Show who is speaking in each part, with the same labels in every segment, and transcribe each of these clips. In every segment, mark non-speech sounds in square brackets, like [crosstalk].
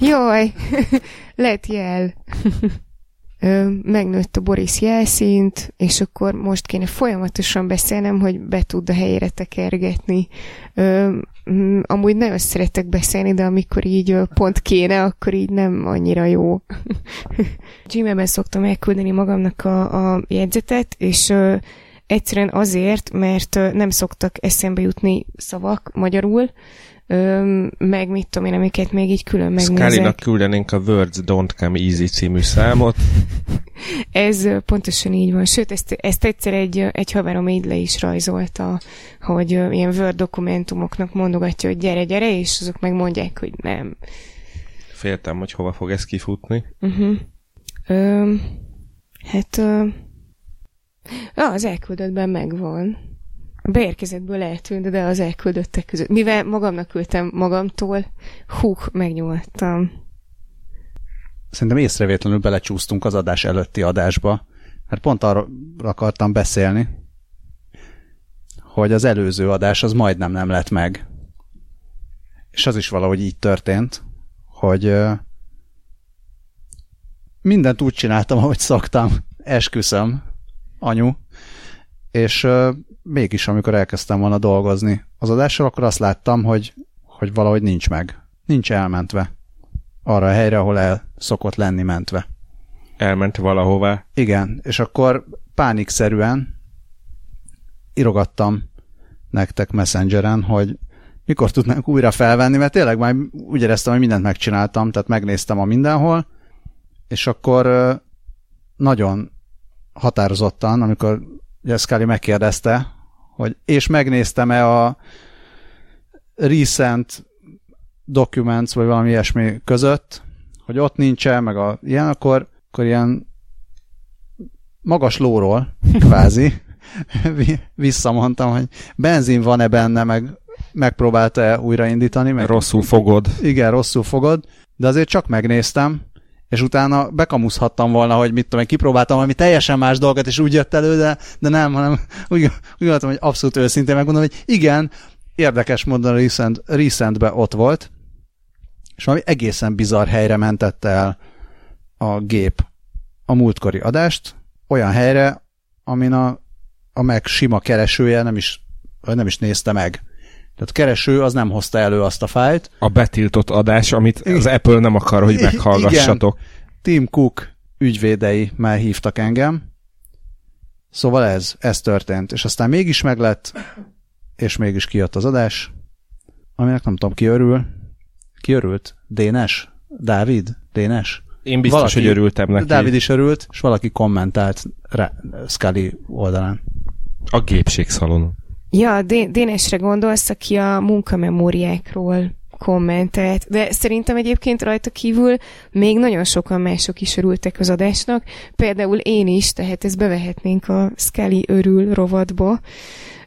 Speaker 1: Jaj, [laughs] lett jel. [laughs] Megnőtt a Boris jelszint, és akkor most kéne folyamatosan beszélnem, hogy be tud a helyére tekergetni. Amúgy nagyon szeretek beszélni, de amikor így pont kéne, akkor így nem annyira jó. [laughs] Gmailben szoktam elküldeni magamnak a, a jegyzetet, és egyszerűen azért, mert nem szoktak eszembe jutni szavak magyarul, Öm, meg mit tudom én, amiket még így külön megnézek.
Speaker 2: Scully-nak küldenénk a Words Don't Come Easy című számot. [laughs]
Speaker 1: Ez pontosan így van. Sőt, ezt, ezt egyszer egy, egy haverom így le is rajzolta, hogy ilyen Word dokumentumoknak mondogatja, hogy gyere, gyere, és azok meg mondják, hogy nem.
Speaker 2: Féltem, hogy hova fog ez kifutni.
Speaker 1: Uh-huh. Öm, hát... Ö, az elküldöttben megvan. A beérkezetből eltűnt, de az elküldöttek között. Mivel magamnak küldtem magamtól, hú, megnyugodtam.
Speaker 3: Szerintem észrevétlenül belecsúsztunk az adás előtti adásba, mert pont arra akartam beszélni, hogy az előző adás az majdnem nem lett meg. És az is valahogy így történt, hogy mindent úgy csináltam, ahogy szoktam, esküszöm, anyu, és mégis, amikor elkezdtem volna dolgozni az adással, akkor azt láttam, hogy, hogy valahogy nincs meg. Nincs elmentve. Arra a helyre, ahol el szokott lenni mentve.
Speaker 2: Elment valahová.
Speaker 3: Igen, és akkor pánikszerűen írogattam nektek messengeren, hogy mikor tudnánk újra felvenni, mert tényleg már úgy éreztem, hogy mindent megcsináltam, tehát megnéztem a mindenhol, és akkor nagyon határozottan, amikor ugye Scully megkérdezte, hogy és megnéztem-e a recent documents, vagy valami ilyesmi között, hogy ott nincsen, meg a ilyen, akkor, akkor ilyen magas lóról, kvázi, visszamondtam, hogy benzin van-e benne, meg megpróbálta-e újraindítani. Meg,
Speaker 2: rosszul fogod.
Speaker 3: Igen, rosszul fogod, de azért csak megnéztem, és utána bekamuszhattam volna, hogy mit tudom, kipróbáltam valami teljesen más dolgot, és úgy jött elő, de, de nem, hanem úgy, úgy gondoltam, hogy abszolút őszintén megmondom, hogy igen, érdekes módon recent, recentbe ott volt, és valami egészen bizarr helyre mentette el a gép a múltkori adást, olyan helyre, amin a, a meg sima keresője nem is, nem is nézte meg. Tehát a kereső az nem hozta elő azt a fájlt.
Speaker 2: A betiltott adás, amit az Apple nem akar, hogy meghallgassatok. Igen.
Speaker 3: Tim Cook ügyvédei már hívtak engem. Szóval ez, ez történt. És aztán mégis meglett, és mégis kijött az adás, aminek nem tudom, ki örül. Ki örült? Dénes? Dávid? Dénes?
Speaker 2: Én biztos, valaki, hogy örültem neki.
Speaker 3: Dávid is örült, és valaki kommentált rá, Scully oldalán.
Speaker 2: A gépségszalonon.
Speaker 1: Ja, Dénesre gondolsz, aki a munkamemóriákról kommentelt, de szerintem egyébként rajta kívül még nagyon sokan mások is örültek az adásnak, például én is, tehát ezt bevehetnénk a Scully örül rovatba,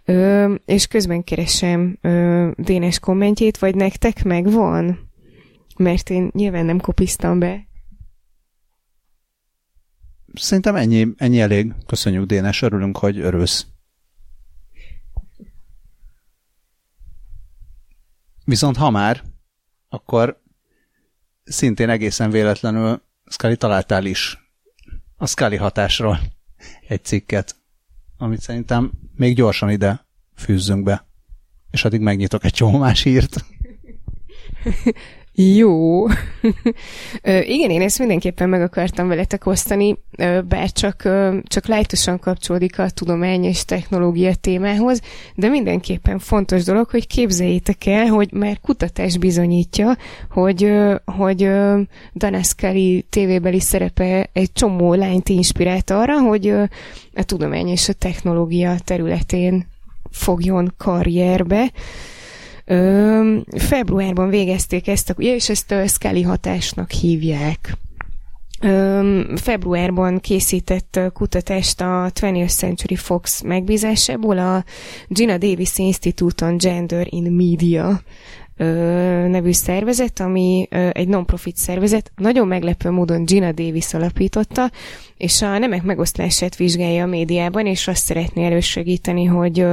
Speaker 1: ö, és közben keresem ö, Dénes kommentjét, vagy nektek megvan? Mert én nyilván nem kopiztam be.
Speaker 3: Szerintem ennyi, ennyi elég. Köszönjük Dénes, örülünk, hogy örülsz. Viszont ha már, akkor szintén egészen véletlenül Scully találtál is a Scully hatásról egy cikket, amit szerintem még gyorsan ide fűzzünk be. És addig megnyitok egy csomó más hírt. [laughs]
Speaker 1: Jó. [laughs] Ö, igen, én ezt mindenképpen meg akartam veletek osztani, bár csak, csak lájtosan kapcsolódik a tudomány és technológia témához, de mindenképpen fontos dolog, hogy képzeljétek el, hogy már kutatás bizonyítja, hogy, hogy ö, Danaskari tévébeli szerepe egy csomó lányt inspirált arra, hogy a tudomány és a technológia területén fogjon karrierbe. Ö, februárban végezték ezt, a, és ezt a Scully hatásnak hívják. Ö, februárban készített kutatást a 20th Century Fox megbízásából a Gina Davis Institute on Gender in Media nevű szervezet, ami egy non-profit szervezet, nagyon meglepő módon Gina Davis alapította, és a nemek megosztását vizsgálja a médiában, és azt szeretné elősegíteni, hogy,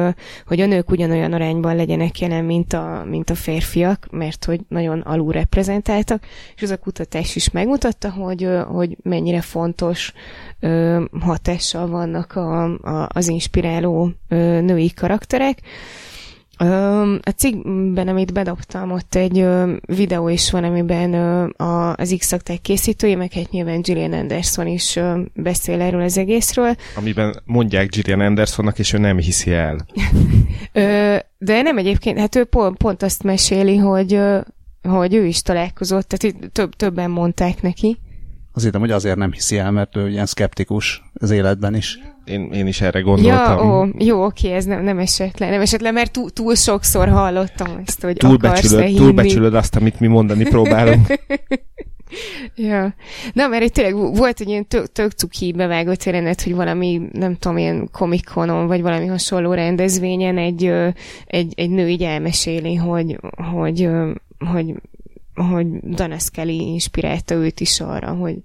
Speaker 1: hogy a nők ugyanolyan arányban legyenek jelen, mint a, mint a férfiak, mert hogy nagyon alul reprezentáltak, és az a kutatás is megmutatta, hogy, hogy mennyire fontos hatással vannak a, a, az inspiráló női karakterek. A cikkben, amit bedobtam, ott egy videó is van, amiben az x készítője, meg hát nyilván Gillian Anderson is beszél erről az egészről.
Speaker 2: Amiben mondják Gillian Andersonnak, és ő nem hiszi el. [laughs]
Speaker 1: De nem egyébként, hát ő pont, azt meséli, hogy, hogy ő is találkozott, tehát több, többen mondták neki.
Speaker 3: Azt hittem, hogy azért nem hiszi el, mert ő ilyen szkeptikus az életben is.
Speaker 2: Én, én is erre gondoltam.
Speaker 1: Ja, ó, jó, oké, ez nem, nem esett le. Nem esett le, mert túl, túl sokszor hallottam ezt, hogy
Speaker 2: túlbecsülöd, akarsz túlbecsülöd azt, amit mi mondani próbálunk. [laughs]
Speaker 1: ja. Na, mert itt tényleg volt egy ilyen tök, tök cuki bevágott jelenet, hogy valami, nem tudom, ilyen komikonon, vagy valami hasonló rendezvényen egy, egy, egy nő így elmeséli, hogy, hogy, hogy hogy Dana inspirálta őt is arra, hogy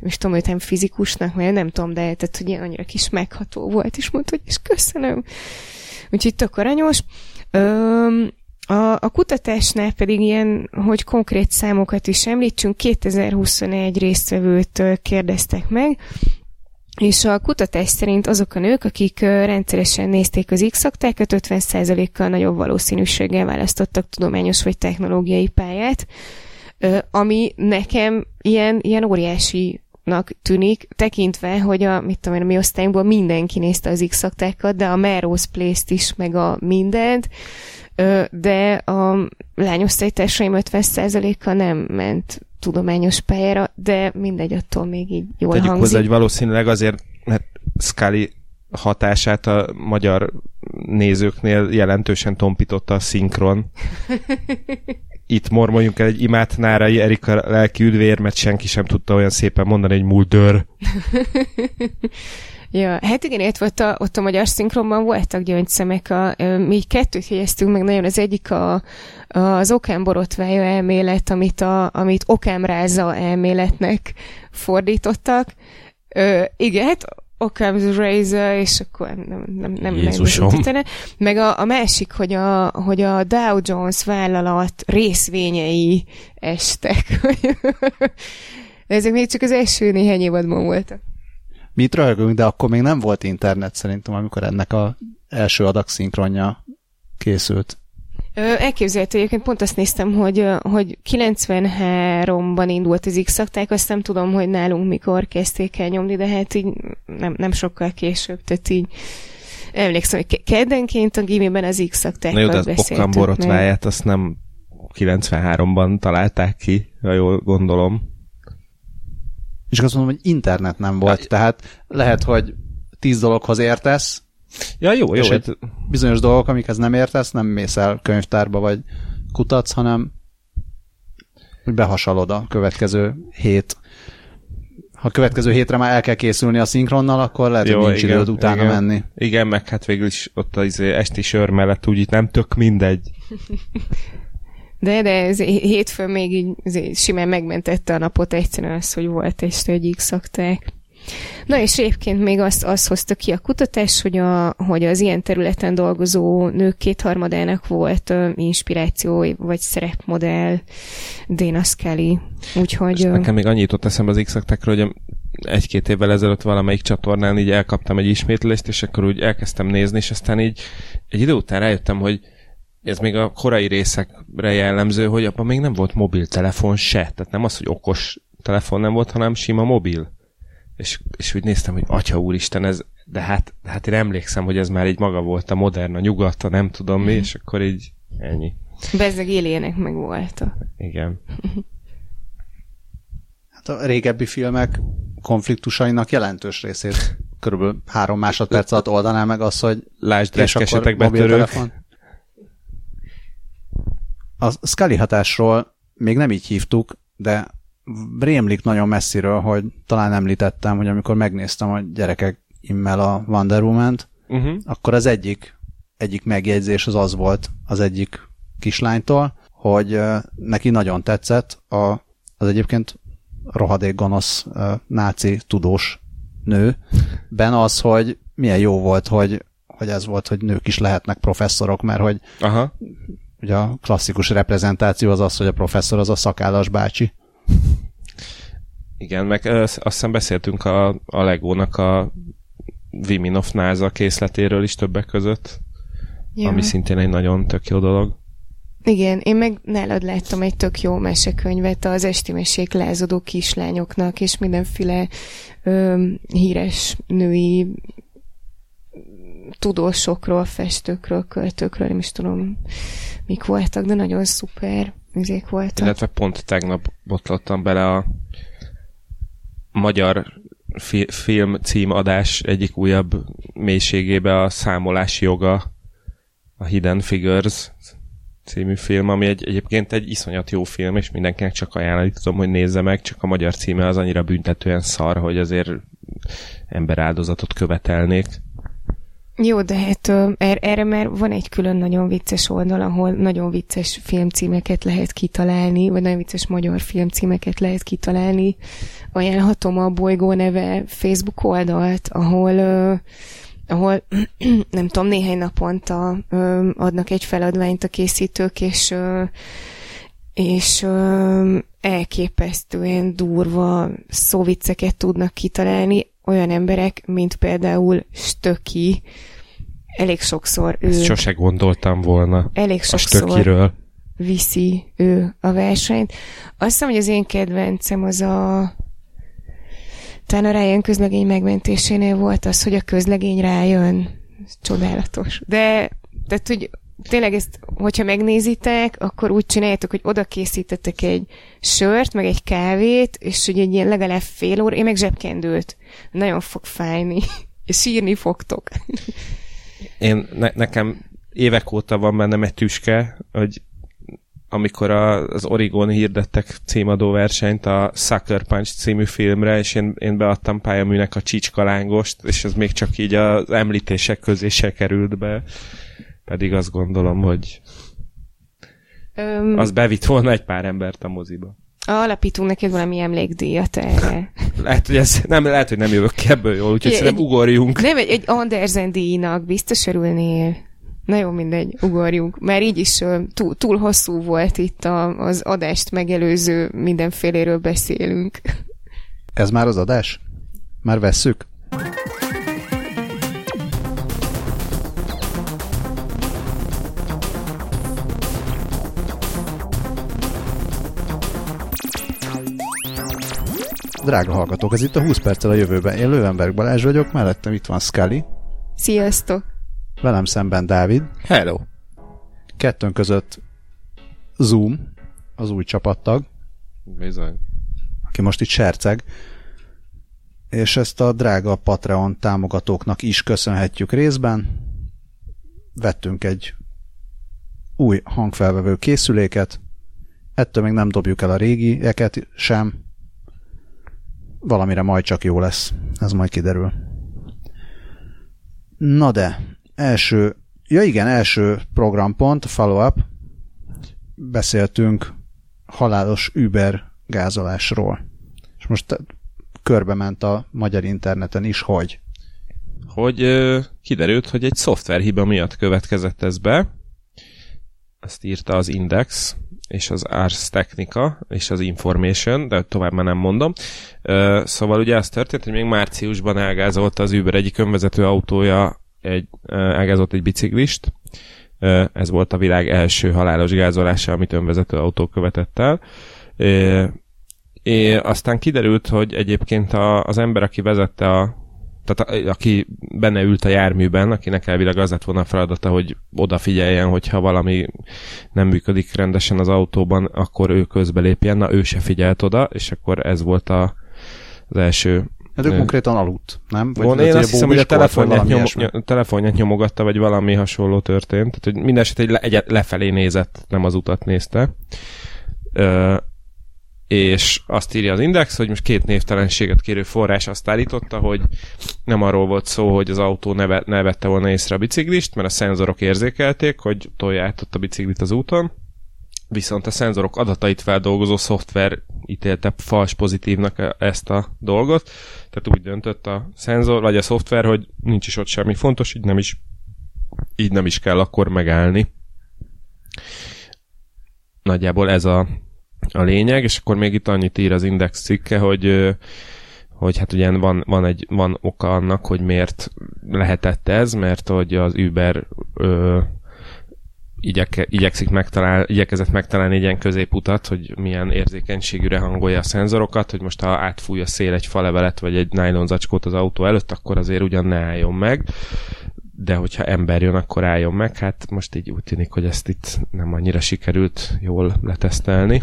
Speaker 1: most tudom, hogy nem fizikusnak, mert nem tudom, de tehát, hogy ilyen annyira kis megható volt, és mondta, hogy és köszönöm. Úgyhogy tök aranyos. Öm, a, a kutatásnál pedig ilyen, hogy konkrét számokat is említsünk, 2021 résztvevőt kérdeztek meg, és a kutatás szerint azok a nők, akik rendszeresen nézték az x 50%-kal nagyobb valószínűséggel választottak tudományos vagy technológiai pályát, ami nekem ilyen, ilyen óriási tűnik, tekintve, hogy a, mit tudom én, a mi osztályunkból mindenki nézte az x de a Melrose Place-t is, meg a mindent, de a lányosztálytársaim 50%-a nem ment tudományos pályára, de mindegy, attól még így jól
Speaker 2: Tegyük
Speaker 1: hangzik.
Speaker 2: hozzá, hogy valószínűleg azért, mert Scully hatását a magyar nézőknél jelentősen tompította a szinkron. [laughs] Itt mormoljunk el egy imát Nárai Erika lelki üdvér, mert senki sem tudta olyan szépen mondani, hogy Mulder. [laughs]
Speaker 1: Ja, hát igen, itt volt a, ott a magyar szinkronban voltak gyöngyszemek, a, mi kettőt jegyeztünk meg nagyon, az egyik a, az okám borotvája elmélet, amit, a, amit okámráza elméletnek fordítottak. Ö, igen, hát Occam's Razor, és akkor nem, nem, nem,
Speaker 2: Jézusom.
Speaker 1: nem Meg a, a másik, hogy a, hogy a Dow Jones vállalat részvényei estek. De [laughs] ezek még csak az első néhány évadban voltak.
Speaker 3: Mi itt röhögünk, de akkor még nem volt internet szerintem, amikor ennek a első adag szinkronja készült.
Speaker 1: Elképzelhető, egyébként pont azt néztem, hogy, hogy 93-ban indult az x azt nem tudom, hogy nálunk mikor kezdték el nyomni, de hát így nem, nem sokkal később, tehát így emlékszem, hogy keddenként a gimiben az x
Speaker 2: Na jó, de az Okkam borotváját azt nem 93-ban találták ki, ha jól gondolom.
Speaker 3: És azt mondom, hogy internet nem volt, tehát lehet, hogy tíz dologhoz értesz,
Speaker 2: Ja, jó, jó. És
Speaker 3: hát... bizonyos dolgok, amikhez nem értesz, nem mész el könyvtárba, vagy kutatsz, hanem hogy behasalod a következő hét. Ha a következő hétre már el kell készülni a szinkronnal, akkor lehet, Jó, hogy nincs igen, időd utána
Speaker 2: igen.
Speaker 3: menni.
Speaker 2: Igen, meg hát végül is ott az esti sör mellett úgy itt nem tök mindegy.
Speaker 1: De, de ez hétfőn még így simán megmentette a napot egyszerűen az, hogy volt este, hogy így szokták. Na és egyébként még azt, azt hozta ki a kutatás, hogy, a, hogy az ilyen területen dolgozó nők kétharmadának volt uh, inspiráció vagy szerepmodell Dana Scully. Úgyhogy...
Speaker 2: Uh, nekem még annyit ott eszembe az x hogy egy-két évvel ezelőtt valamelyik csatornán így elkaptam egy ismétlést, és akkor úgy elkezdtem nézni, és aztán így egy idő után rájöttem, hogy ez még a korai részekre jellemző, hogy abban még nem volt mobiltelefon se. Tehát nem az, hogy okos telefon nem volt, hanem sima mobil és, és úgy néztem, hogy atya úristen, ez, de hát, de hát én emlékszem, hogy ez már így maga volt a modern, a nyugat, a nem tudom mi, és akkor így ennyi.
Speaker 1: Bezzeg élének meg volt. A...
Speaker 2: Igen.
Speaker 3: Hát a régebbi filmek konfliktusainak jelentős részét körülbelül három másodperc alatt oldaná meg az, hogy
Speaker 2: Lásd reszkesetek betörők.
Speaker 3: A Scully hatásról még nem így hívtuk, de rémlik nagyon messziről, hogy talán említettem, hogy amikor megnéztem a gyerekek immel a Wonder Woman-t, uh-huh. akkor az egyik, egyik megjegyzés az az volt az egyik kislánytól, hogy neki nagyon tetszett a, az egyébként rohadék gonosz náci tudós nő, ben az, hogy milyen jó volt, hogy, hogy ez volt, hogy nők is lehetnek professzorok, mert hogy
Speaker 2: Aha.
Speaker 3: ugye a klasszikus reprezentáció az az, hogy a professzor az a szakállas bácsi.
Speaker 2: Igen, meg azt hiszem beszéltünk a, a Legónak a Viminov NASA készletéről is többek között,
Speaker 1: Ja.
Speaker 2: ami szintén egy nagyon tök jó dolog.
Speaker 1: Igen, én meg nálad láttam egy tök jó mesekönyvet az esti mesék lázadó kislányoknak, és mindenféle ö, híres női tudósokról, festőkről, költőkről, nem is tudom, mik voltak, de nagyon szuper műzék voltak.
Speaker 2: Illetve pont tegnap botlottam bele a magyar fi- film címadás egyik újabb mélységébe a számolási joga, a Hidden Figures című film, ami egy, egyébként egy iszonyat jó film, és mindenkinek csak ajánlani tudom, hogy nézze meg, csak a magyar címe az annyira büntetően szar, hogy azért emberáldozatot követelnék.
Speaker 1: Jó, de hát er- erre már van egy külön nagyon vicces oldal, ahol nagyon vicces filmcímeket lehet kitalálni, vagy nagyon vicces magyar filmcímeket lehet kitalálni. Ajánlhatom a Bolygó neve Facebook oldalt, ahol ahol [clears throat] nem tudom, néhány naponta adnak egy feladványt a készítők, és és ö, elképesztően durva szóvicceket tudnak kitalálni olyan emberek, mint például Stöki. Elég sokszor ő,
Speaker 2: Ezt sose gondoltam volna
Speaker 1: elég
Speaker 2: a
Speaker 1: sokszor
Speaker 2: stökiről.
Speaker 1: viszi ő a versenyt. Azt hiszem, hogy az én kedvencem az a talán a Ryan közlegény megmentésénél volt az, hogy a közlegény rájön. Ez csodálatos. De, tehát, hogy tényleg ezt, hogyha megnézitek, akkor úgy csináljátok, hogy oda készítetek egy sört, meg egy kávét, és hogy egy ilyen legalább fél óra, én meg zsebkendőt. Nagyon fog fájni. [laughs] És sírni fogtok.
Speaker 2: Én, ne, nekem évek óta van bennem egy tüske, hogy amikor a, az Origon hirdettek címadó versenyt a Sucker Punch című filmre, és én, én beadtam pályaműnek a csicskalángost, és ez még csak így az említések közé se került be. Pedig azt gondolom, hogy
Speaker 1: Öm,
Speaker 2: az bevitt volna egy pár embert a moziba.
Speaker 1: alapítunk neked valami emlékdíjat erre.
Speaker 2: Lehet, hogy ez nem, lehet, hogy nem jövök ki ebből jól, úgyhogy szerintem ugorjunk.
Speaker 1: Nem, egy, egy Andersen díjnak biztos örülnél. Na jó, mindegy, ugorjunk. Már így is túl, túl hosszú volt itt a, az adást megelőző mindenféléről beszélünk.
Speaker 3: Ez már az adás? Már vesszük? Drága hallgatók, ez itt a 20 perccel a jövőben. Én Lővenberg Balázs vagyok, mellettem itt van Scully,
Speaker 1: Sziasztok!
Speaker 3: velem szemben Dávid,
Speaker 2: Hello!
Speaker 3: kettőnk között Zoom, az új csapattag,
Speaker 2: Bizony.
Speaker 3: aki most itt serceg, és ezt a drága Patreon támogatóknak is köszönhetjük részben. Vettünk egy új hangfelvevő készüléket, ettől még nem dobjuk el a régieket sem, valamire majd csak jó lesz, ez majd kiderül. Na de, első, ja igen, első programpont, follow-up, beszéltünk halálos Uber gázolásról. És most körbe ment a magyar interneten is, hogy
Speaker 2: hogy ö, kiderült, hogy egy szoftverhiba miatt következett ez be. Ezt írta az Index, és az Ars Technica, és az Information, de tovább már nem mondom. Szóval ugye az történt, hogy még márciusban elgázolta az Uber egyik önvezető autója, egy, elgázolt egy biciklist. Ez volt a világ első halálos gázolása, amit önvezető autó követett el. É, aztán kiderült, hogy egyébként a, az ember, aki vezette a tehát aki benne ült a járműben, akinek elvileg az lett volna a feladata, hogy odafigyeljen, hogyha valami nem működik rendesen az autóban, akkor ő közbelépjen, na ő se figyelt oda, és akkor ez volt a, az első
Speaker 3: hát ő
Speaker 2: Ö.
Speaker 3: konkrétan aludt, nem?
Speaker 2: Von,
Speaker 3: lehet,
Speaker 2: én azt hiszem, hogy a
Speaker 3: vagy
Speaker 2: telefonját, nyom, telefonját nyomogatta, vagy valami hasonló történt. Tehát, hogy minden eset egy, le, egy lefelé nézett, nem az utat nézte. Ö, és azt írja az Index, hogy most két névtelenséget kérő forrás azt állította, hogy nem arról volt szó, hogy az autó ne, ve- ne vette volna észre a biciklist, mert a szenzorok érzékelték, hogy tolja át a biciklit az úton, viszont a szenzorok adatait feldolgozó szoftver ítélte fals pozitívnak e- ezt a dolgot, tehát úgy döntött a szenzor, vagy a szoftver, hogy nincs is ott semmi fontos, így nem is, így nem is kell akkor megállni. Nagyjából ez a, a lényeg, és akkor még itt annyit ír az Index cikke, hogy hogy hát ugye van, van, egy, van oka annak, hogy miért lehetett ez, mert hogy az Uber ö, igyeke, igyekszik megtalál, igyekezett megtalálni egy ilyen középutat, hogy milyen érzékenységűre hangolja a szenzorokat, hogy most ha átfúj a szél egy falevelet, vagy egy nylon zacskót az autó előtt, akkor azért ugyan ne álljon meg de hogyha ember jön, akkor álljon meg. Hát most így úgy tűnik, hogy ezt itt nem annyira sikerült jól letesztelni.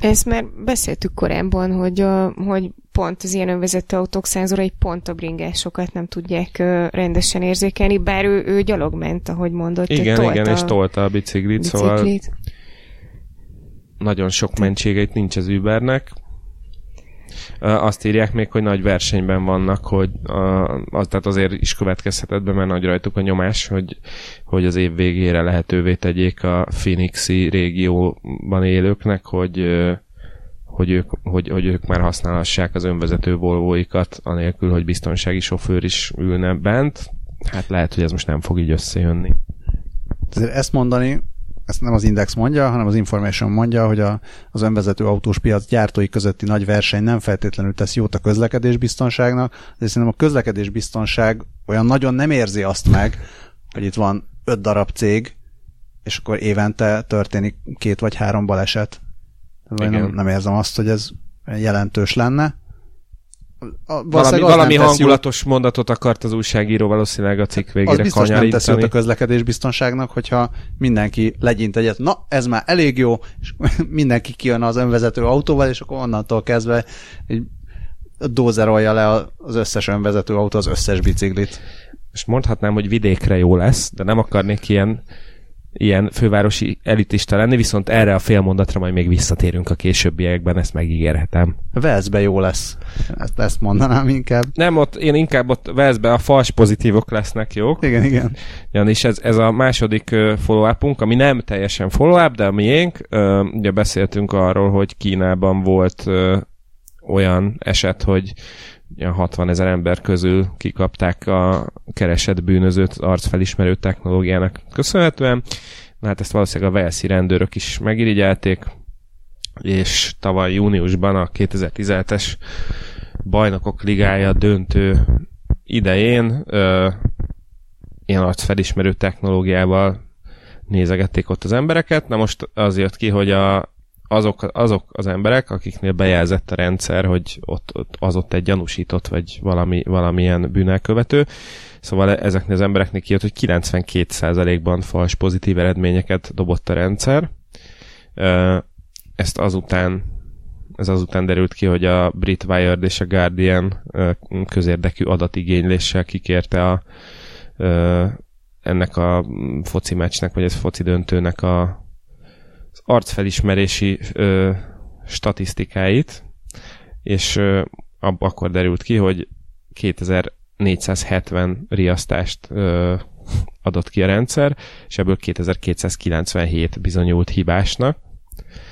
Speaker 1: Ezt már beszéltük korábban, hogy, a, hogy pont az ilyen önvezető autók szenzorai pont a bringásokat nem tudják rendesen érzékelni, bár ő, ő gyalog ment, ahogy mondott.
Speaker 2: Igen, tolta igen, és tolta a biciklit, biciklit. szóval nagyon sok mentségeit nincs az Ubernek. Azt írják még, hogy nagy versenyben vannak, hogy az, tehát azért is következhetett be, mert nagy rajtuk a nyomás, hogy, hogy az év végére lehetővé tegyék a Phoenixi régióban élőknek, hogy hogy ők, hogy, hogy ők már használhassák az önvezető volvóikat, anélkül, hogy biztonsági sofőr is ülne bent. Hát lehet, hogy ez most nem fog így összejönni.
Speaker 3: Ezt mondani, ezt nem az Index mondja, hanem az Information mondja, hogy a, az önvezető autós piac gyártói közötti nagy verseny nem feltétlenül tesz jót a közlekedésbiztonságnak, de szerintem a közlekedésbiztonság olyan nagyon nem érzi azt meg, hogy itt van öt darab cég, és akkor évente történik két vagy három baleset. Nem, nem érzem azt, hogy ez jelentős lenne
Speaker 2: a, valami, valami hangulatos jót, mondatot akart az újságíró valószínűleg a cikk végére Az
Speaker 3: biztos nem tesz jót a közlekedés biztonságnak, hogyha mindenki legyint egyet, na ez már elég jó, és [laughs] mindenki kijön az önvezető autóval, és akkor onnantól kezdve egy dózerolja le az összes önvezető autó, az összes biciklit.
Speaker 2: És mondhatnám, hogy vidékre jó lesz, de nem akarnék ilyen ilyen fővárosi elitista lenni, viszont erre a félmondatra majd még visszatérünk a későbbiekben, ezt megígérhetem.
Speaker 3: Velszbe jó lesz. Ezt, ezt mondanám inkább.
Speaker 2: Nem, ott én inkább ott Velszbe a fals pozitívok lesznek jók.
Speaker 3: Igen, igen.
Speaker 2: és ez, ez a második follow-upunk, ami nem teljesen follow-up, de a miénk. Ugye beszéltünk arról, hogy Kínában volt olyan eset, hogy 60 ezer ember közül kikapták a keresett bűnözőt arcfelismerő technológiának köszönhetően. Na hát ezt valószínűleg a Velszi rendőrök is megirigyelték, és tavaly júniusban a 2017-es bajnokok ligája döntő idején ö, ilyen arcfelismerő technológiával nézegették ott az embereket. Na most az jött ki, hogy a azok, azok az emberek, akiknél bejelzett a rendszer, hogy ott, ott az ott egy gyanúsított, vagy valami, valamilyen bűnelkövető. Szóval ezeknél az embereknél kijött, hogy 92%-ban fals pozitív eredményeket dobott a rendszer. Ezt azután ez azután derült ki, hogy a Brit Wired és a Guardian közérdekű adatigényléssel kikérte a, ennek a foci meccsnek, vagy ez foci döntőnek a arcfelismerési ö, statisztikáit, és ö, ab, akkor derült ki, hogy 2470 riasztást ö, adott ki a rendszer, és ebből 2297 bizonyult hibásnak.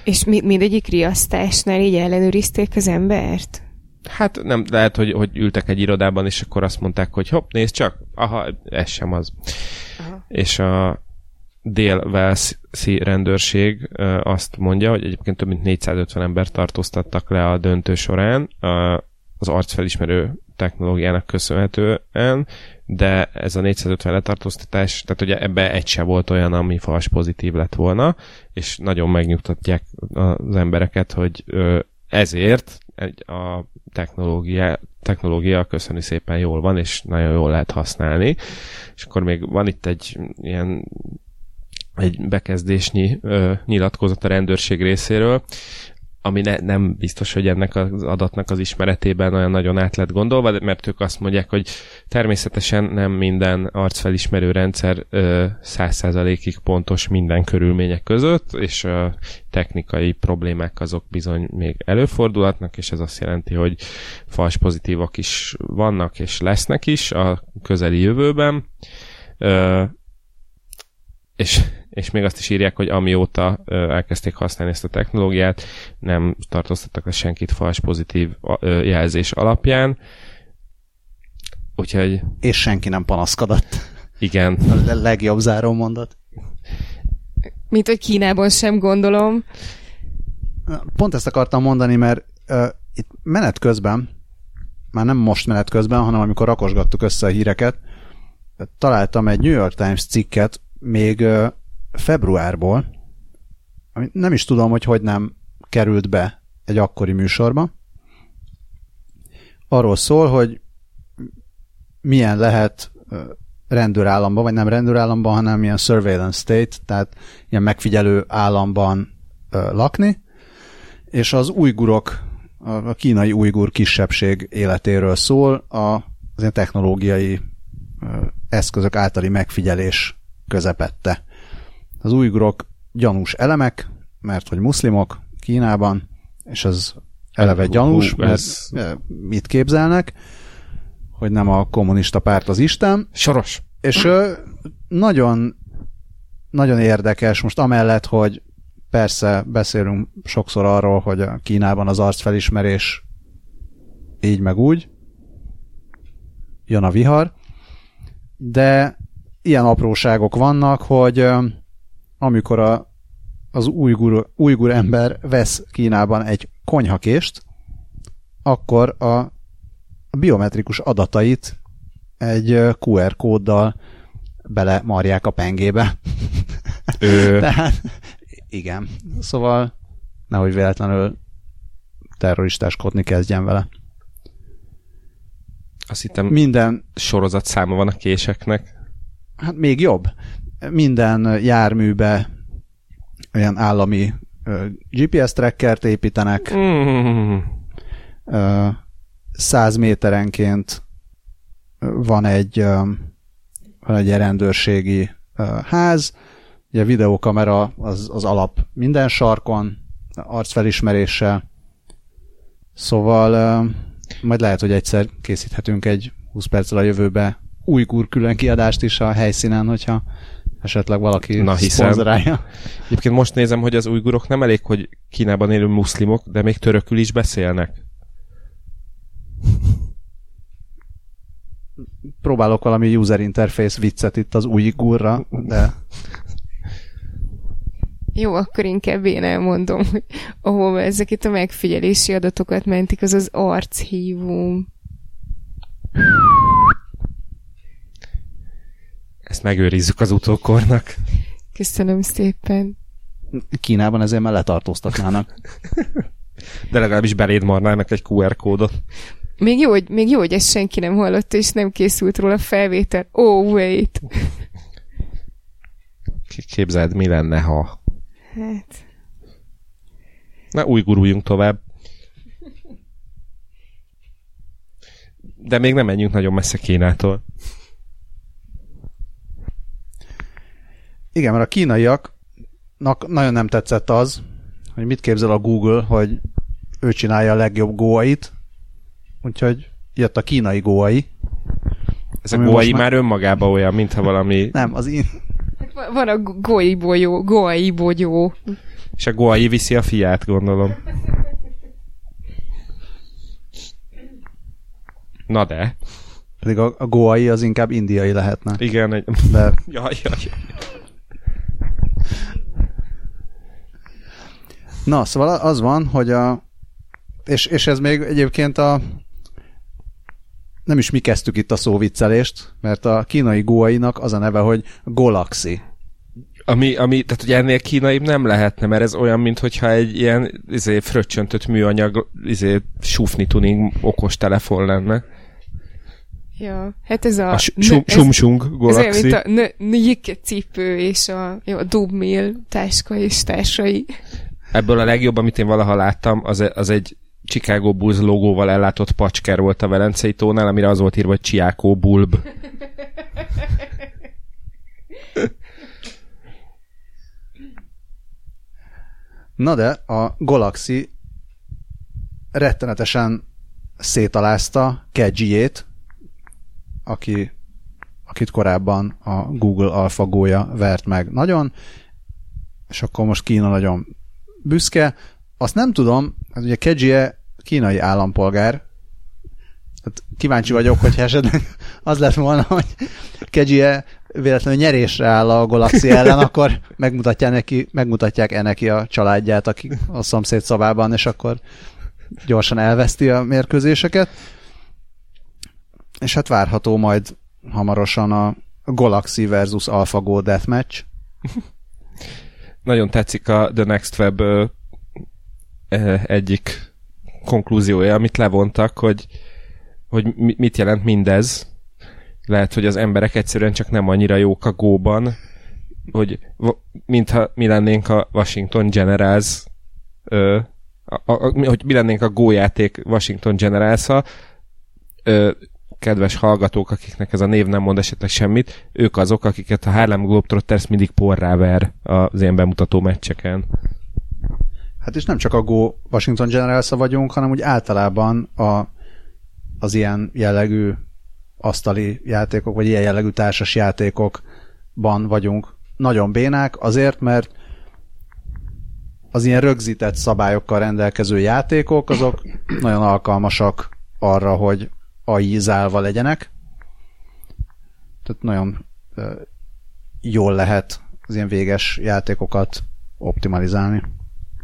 Speaker 1: És mi, mindegyik riasztásnál így ellenőrizték az embert?
Speaker 2: Hát nem, lehet, hogy, hogy ültek egy irodában, és akkor azt mondták, hogy hopp, nézd csak, aha, ez sem az. Aha. És a, dél-Velszi rendőrség azt mondja, hogy egyébként több mint 450 ember tartóztattak le a döntő során az arcfelismerő technológiának köszönhetően, de ez a 450 letartóztatás, tehát ugye ebbe egy se volt olyan, ami fals pozitív lett volna, és nagyon megnyugtatják az embereket, hogy ezért a technológia, technológia köszöni szépen jól van, és nagyon jól lehet használni. És akkor még van itt egy ilyen egy bekezdésnyi ö, nyilatkozat a rendőrség részéről, ami ne, nem biztos, hogy ennek az adatnak az ismeretében olyan nagyon át lett gondolva, mert ők azt mondják, hogy természetesen nem minden arcfelismerő rendszer száz százalékig pontos minden körülmények között, és a technikai problémák azok bizony még előfordulhatnak, és ez azt jelenti, hogy fals pozitívak is vannak, és lesznek is a közeli jövőben. Ö, és és még azt is írják, hogy amióta elkezdték használni ezt a technológiát, nem tartóztattak le senkit fals pozitív jelzés alapján. Úgyhogy...
Speaker 3: És senki nem panaszkodott.
Speaker 2: Igen.
Speaker 3: A legjobb záró mondat.
Speaker 1: Mint hogy Kínában sem gondolom.
Speaker 3: Pont ezt akartam mondani, mert uh, itt menet közben, már nem most menet közben, hanem amikor rakosgattuk össze a híreket, találtam egy New York Times cikket még uh, februárból, ami nem is tudom, hogy hogy nem került be egy akkori műsorba. Arról szól, hogy milyen lehet rendőrállamban, vagy nem rendőrállamban, hanem ilyen surveillance state, tehát ilyen megfigyelő államban lakni, és az ujgurok, a, kínai ujgur kisebbség életéről szól az ilyen technológiai eszközök általi megfigyelés közepette. Az ujgurok gyanús elemek, mert hogy muszlimok Kínában, és az eleve gyanús, mert mit képzelnek, hogy nem a kommunista párt az Isten.
Speaker 2: Soros.
Speaker 3: És nagyon, nagyon érdekes, most amellett, hogy persze beszélünk sokszor arról, hogy a Kínában az arcfelismerés így meg úgy, jön a vihar, de ilyen apróságok vannak, hogy amikor a, az újgur, újgur ember vesz Kínában egy konyhakést, akkor a a biometrikus adatait egy QR kóddal bele marják a pengébe.
Speaker 2: Ő... [laughs]
Speaker 3: Tehát, igen. Szóval nehogy véletlenül terroristáskodni kezdjen vele.
Speaker 2: Azt hittem
Speaker 3: minden
Speaker 2: sorozat száma van a késeknek.
Speaker 3: Hát még jobb. Minden járműbe olyan állami GPS trackert építenek.
Speaker 2: Mm.
Speaker 3: 100 méterenként van egy, van egy rendőrségi ház, ugye a videókamera az, az alap minden sarkon, arcfelismeréssel, szóval majd lehet, hogy egyszer készíthetünk egy 20 perccel a jövőbe új kur külön kiadást is a helyszínen, hogyha esetleg valaki
Speaker 2: Na,
Speaker 3: szponzorálja.
Speaker 2: Egyébként most nézem, hogy az újgurok nem elég, hogy Kínában élő muszlimok, de még törökül is beszélnek.
Speaker 3: Próbálok valami user interface viccet itt az új gurra, de...
Speaker 1: Jó, akkor inkább én elmondom, hogy ahol ezek itt a megfigyelési adatokat mentik, az az archívum.
Speaker 2: Ezt megőrizzük az utókornak.
Speaker 1: Köszönöm szépen.
Speaker 3: Kínában ezért már letartóztatnának. [laughs]
Speaker 2: De legalábbis beléd marnának egy QR kódot.
Speaker 1: Még jó, hogy, még jó, hogy ezt senki nem hallotta, és nem készült róla felvétel. Oh, wait.
Speaker 2: Képzeld, mi lenne, ha...
Speaker 1: Hát...
Speaker 2: Na, új guruljunk tovább. De még nem menjünk nagyon messze Kínától.
Speaker 3: Igen, mert a kínaiaknak nagyon nem tetszett az, hogy mit képzel a Google, hogy ő csinálja a legjobb góait, úgyhogy jött a kínai góai.
Speaker 2: Ez a góai már... már önmagában olyan, mintha valami...
Speaker 3: Nem, az én...
Speaker 1: Hát van a góai bolyó, góai bogyó.
Speaker 2: És a góai viszi a fiát, gondolom. Na de.
Speaker 3: Pedig a, a góai az inkább indiai lehetne.
Speaker 2: Igen. Egy...
Speaker 3: De... [laughs]
Speaker 2: jaj, jaj, jaj.
Speaker 3: Na, szóval az van, hogy a és, és ez még egyébként a nem is mi kezdtük itt a szóviccelést, mert a kínai góainak az a neve, hogy Golaxi.
Speaker 2: Ami, ami, tehát hogy ennél kínai nem lehetne, mert ez olyan, mintha egy ilyen izé, fröccsöntött műanyag izé, sufni tuning okos telefon lenne.
Speaker 1: Ja, hát ez a...
Speaker 2: A sum-sung Galaxy. Ez
Speaker 1: olyan, mint a Nyike cipő és a, jó, a Dubmail táska és társai.
Speaker 2: Ebből a legjobb, amit én valaha láttam, az, az egy Chicago Bulls logóval ellátott pacsker volt a Velencei tónál, amire az volt írva, hogy Chiaco Bulb.
Speaker 3: Na de a Galaxy rettenetesen szétalázta Kedjiét, aki, akit korábban a Google AlphaGo-ja vert meg nagyon, és akkor most Kína nagyon büszke. Azt nem tudom, hát ugye Kejie kínai állampolgár, hát kíváncsi vagyok, hogy esetleg az lett volna, hogy Kejie véletlenül nyerésre áll a Galaxy ellen, akkor megmutatják neki, megmutatják-e neki a családját, aki a szomszéd szobában, és akkor gyorsan elveszti a mérkőzéseket. És hát várható majd hamarosan a Galaxy versus AlphaGo Deathmatch.
Speaker 2: Nagyon tetszik a The Next Web ö, egyik konklúziója, amit levontak, hogy, hogy mit jelent mindez. Lehet, hogy az emberek egyszerűen csak nem annyira jók a góban, hogy mintha mi lennénk a Washington Generals ö, a, a, hogy mi lennénk a gójáték Washington generals kedves hallgatók, akiknek ez a név nem mond esetleg semmit, ők azok, akiket a Harlem Globetrotters mindig porrá ver az ilyen bemutató meccseken.
Speaker 3: Hát és nem csak a Go Washington generals vagyunk, hanem úgy általában a, az ilyen jellegű asztali játékok, vagy ilyen jellegű társas játékokban vagyunk nagyon bénák, azért, mert az ilyen rögzített szabályokkal rendelkező játékok, azok nagyon alkalmasak arra, hogy AI zálva legyenek. Tehát nagyon jól lehet az ilyen véges játékokat optimalizálni,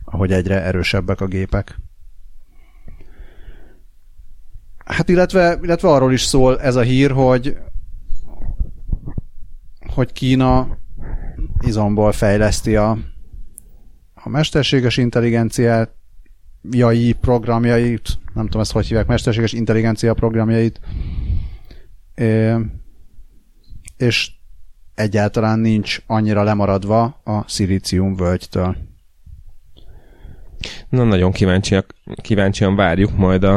Speaker 3: ahogy egyre erősebbek a gépek. Hát illetve, illetve arról is szól ez a hír, hogy hogy Kína izomból fejleszti a, a mesterséges intelligenciát, jai programjait, nem tudom ezt hogy hívják, mesterséges intelligencia programjait, és egyáltalán nincs annyira lemaradva a szilícium völgytől.
Speaker 2: Na, nagyon kíváncsiak, kíváncsian várjuk majd a,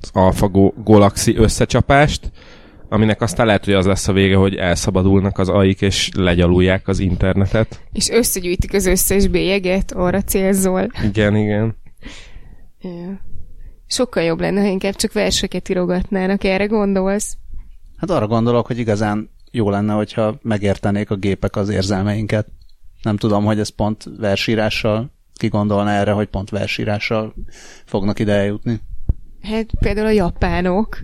Speaker 2: az AlphaGo Galaxy összecsapást, aminek aztán lehet, hogy az lesz a vége, hogy elszabadulnak az aik, és legyalulják az internetet.
Speaker 1: És összegyűjtik az összes bélyeget, arra célzol.
Speaker 2: Igen, igen.
Speaker 1: Sokkal jobb lenne, ha inkább csak verseket írogatnának. Erre gondolsz?
Speaker 3: Hát arra gondolok, hogy igazán jó lenne, hogyha megértenék a gépek az érzelmeinket. Nem tudom, hogy ez pont versírással, ki gondolna erre, hogy pont versírással fognak ide eljutni.
Speaker 1: Hát például a japánok,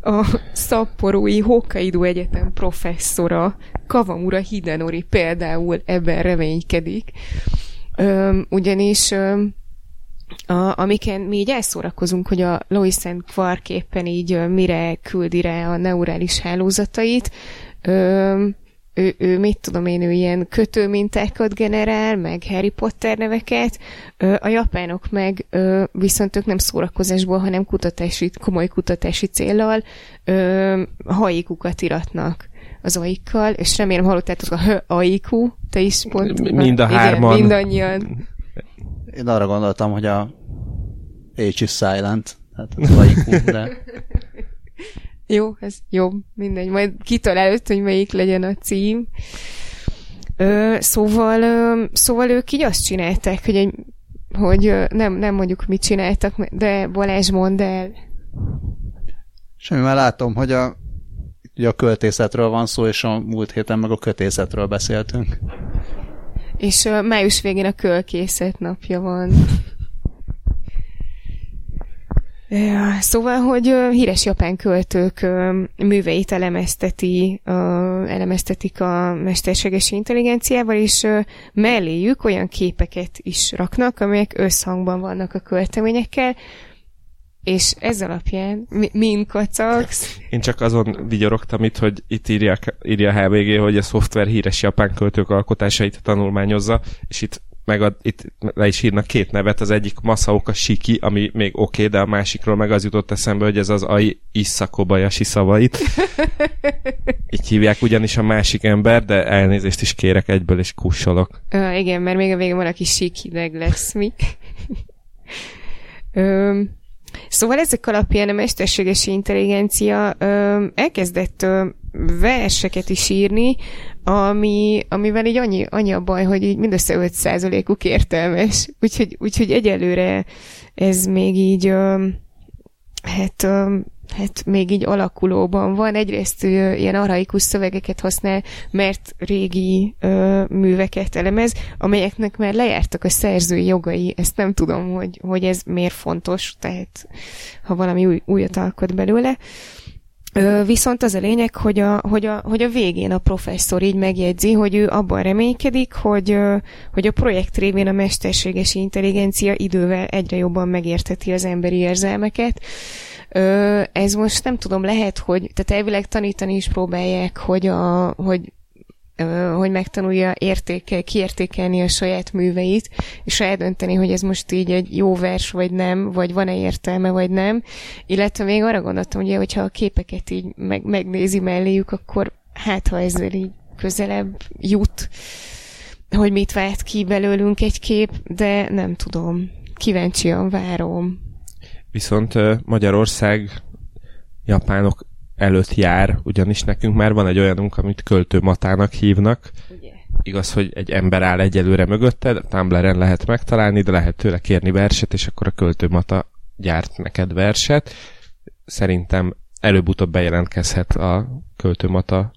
Speaker 1: a Szapporói Hokkaido Egyetem professzora, Kawamura Hidenori például ebben reménykedik. Öm, ugyanis öm, a, amiken mi így elszórakozunk, hogy a Lois and Quark éppen így mire küldi rá a neurális hálózatait, öm, ő, ő, mit tudom én, ő ilyen kötőmintákat generál, meg Harry Potter neveket, a japánok meg viszont ők nem szórakozásból, hanem kutatási, komoly kutatási célral haikukat iratnak az aikkal, és remélem hallottátok a aiku, te is pont.
Speaker 2: Mind a hárman.
Speaker 1: Igen, mindannyian.
Speaker 3: Én arra gondoltam, hogy a H is silent, hát az aiku, de... [laughs]
Speaker 1: Jó, ez jó, mindegy. Majd előtt, hogy melyik legyen a cím. Ö, szóval, ö, szóval ők így azt csinálták, hogy, egy, hogy ö, nem, nem mondjuk mit csináltak, de Balázs mondd el.
Speaker 3: Semmi, már látom, hogy a, ugye a költészetről van szó, és a múlt héten meg a kötészetről beszéltünk.
Speaker 1: És ö, május végén a kölkészet napja van. Szóval, hogy híres japán költők műveit elemezteti, elemeztetik a mesterséges intelligenciával, és melléjük olyan képeket is raknak, amelyek összhangban vannak a költeményekkel, és ez alapján mi, min kacagsz?
Speaker 2: Én csak azon vigyorogtam itt, hogy itt írja, írja a HBG, hogy a szoftver híres japán költők alkotásait tanulmányozza, és itt meg a, itt le is írnak két nevet, az egyik Masaoka Shiki, ami még oké, okay, de a másikról meg az jutott eszembe, hogy ez az Ai Issakobayashi szavait. [laughs] Így hívják ugyanis a másik ember, de elnézést is kérek egyből, és kussolok.
Speaker 1: Uh, igen, mert még a végén valaki sík hideg lesz, mi? um, Szóval ezek alapján a mesterséges intelligencia ö, elkezdett ö, verseket is írni, ami, amivel így annyi, annyi a baj, hogy így mindössze 5%-uk értelmes. Úgyhogy, úgyhogy egyelőre ez még így hát, hát még így alakulóban van. Egyrészt ilyen arhaikus szövegeket használ, mert régi műveket elemez, amelyeknek már lejártak a szerzői jogai. Ezt nem tudom, hogy, hogy ez miért fontos, tehát ha valami új, újat alkot belőle. Ö, viszont az a lényeg, hogy a, hogy, a, hogy a végén a professzor így megjegyzi, hogy ő abban reménykedik, hogy, hogy a projekt révén a mesterséges intelligencia idővel egyre jobban megérteti az emberi érzelmeket. Ez most nem tudom, lehet, hogy, tehát elvileg tanítani is próbálják, hogy, a, hogy hogy megtanulja értéke, kiértékelni a saját műveit, és eldönteni, hogy ez most így egy jó vers, vagy nem, vagy van-e értelme, vagy nem. Illetve még arra gondoltam, ugye, hogyha a képeket így meg, megnézi melléjük, akkor hát, ha ezzel így közelebb jut, hogy mit vált ki belőlünk egy kép, de nem tudom. Kíváncsian várom.
Speaker 2: Viszont Magyarország japánok előtt jár, ugyanis nekünk már van egy olyanunk, amit költőmatának hívnak. Ugye? Igaz, hogy egy ember áll egyelőre mögötted, Tumblr-en lehet megtalálni, de lehet tőle kérni verset, és akkor a költőmata gyárt neked verset. Szerintem előbb-utóbb bejelentkezhet a költőmata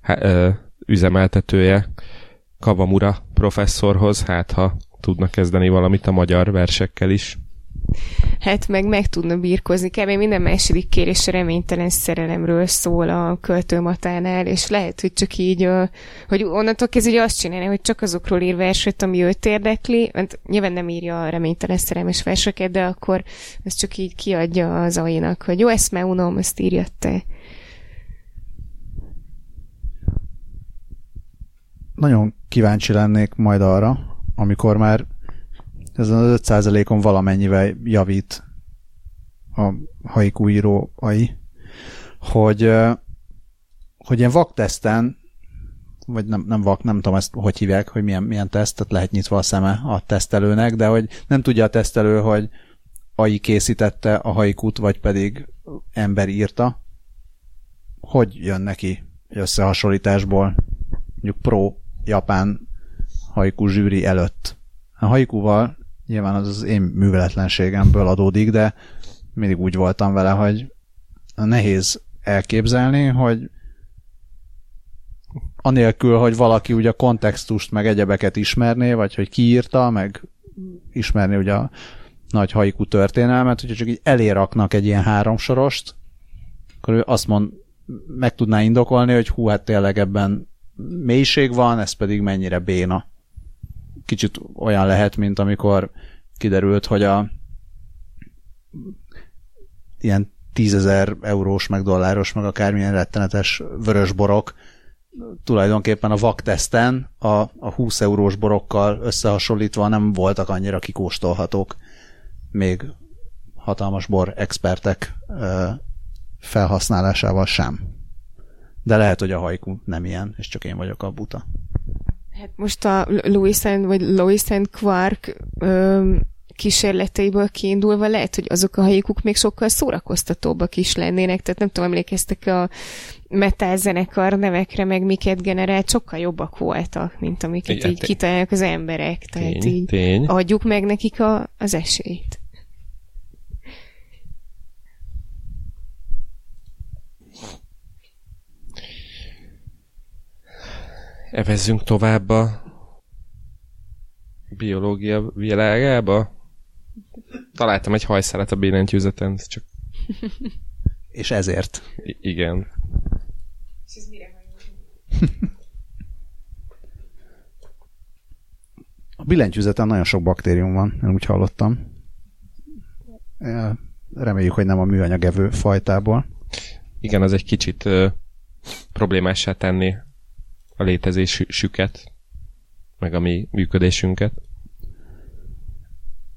Speaker 2: há, ö, üzemeltetője Kavamura professzorhoz, hát ha tudna kezdeni valamit a magyar versekkel is
Speaker 1: hát meg meg tudna birkozni. Kb. minden második kérés reménytelen szerelemről szól a költőmatánál, és lehet, hogy csak így, hogy onnantól kezdve hogy azt csinálni, hogy csak azokról ír verset, ami őt érdekli, mert nyilván nem írja a reménytelen szerelmes verseket, de akkor ez csak így kiadja az ainak, hogy jó, ezt már unom, ezt írja te.
Speaker 3: Nagyon kíváncsi lennék majd arra, amikor már ezen az 5%-on valamennyivel javít a haiku íróai, hogy, hogy ilyen vakteszten, vagy nem, nem vak, nem tudom ezt hogy hívják, hogy milyen, milyen tesztet lehet nyitva a szeme a tesztelőnek, de hogy nem tudja a tesztelő, hogy AI készítette a haikut, vagy pedig ember írta, hogy jön neki összehasonlításból mondjuk pro-japán haiku zsűri előtt. A haikuval nyilván az az én műveletlenségemből adódik, de mindig úgy voltam vele, hogy nehéz elképzelni, hogy anélkül, hogy valaki ugye a kontextust meg egyebeket ismerné, vagy hogy kiírta, meg ismerni ugye a nagy haiku történelmet, hogyha csak így eléraknak egy ilyen háromsorost, akkor ő azt mond, meg tudná indokolni, hogy hú, hát tényleg ebben mélység van, ez pedig mennyire béna kicsit olyan lehet, mint amikor kiderült, hogy a ilyen tízezer eurós, meg dolláros, meg akármilyen rettenetes vörös borok tulajdonképpen a vakteszten a, a 20 eurós borokkal összehasonlítva nem voltak annyira kikóstolhatók még hatalmas bor expertek felhasználásával sem. De lehet, hogy a hajkú nem ilyen, és csak én vagyok a buta.
Speaker 1: Hát most a Louis and, vagy Louis and Quark ö, kísérleteiből kiindulva lehet, hogy azok a helyikuk még sokkal szórakoztatóbbak is lennének, tehát nem tudom, emlékeztek a metal zenekar nevekre, meg miket generált, sokkal jobbak voltak, mint amiket Igen, így tény. kitalálnak az emberek, tehát tény, így tény. adjuk meg nekik a, az esélyt.
Speaker 2: Evezzünk tovább a biológia világába. Találtam egy hajszálat a billentyűzeten, csak... [laughs]
Speaker 3: És ezért.
Speaker 2: I- igen. És ez mire
Speaker 3: A billentyűzeten nagyon sok baktérium van, én úgy hallottam. Reméljük, hogy nem a műanyag evő fajtából.
Speaker 2: Igen, az egy kicsit ö, problémássá tenni a létezésüket, meg a mi működésünket.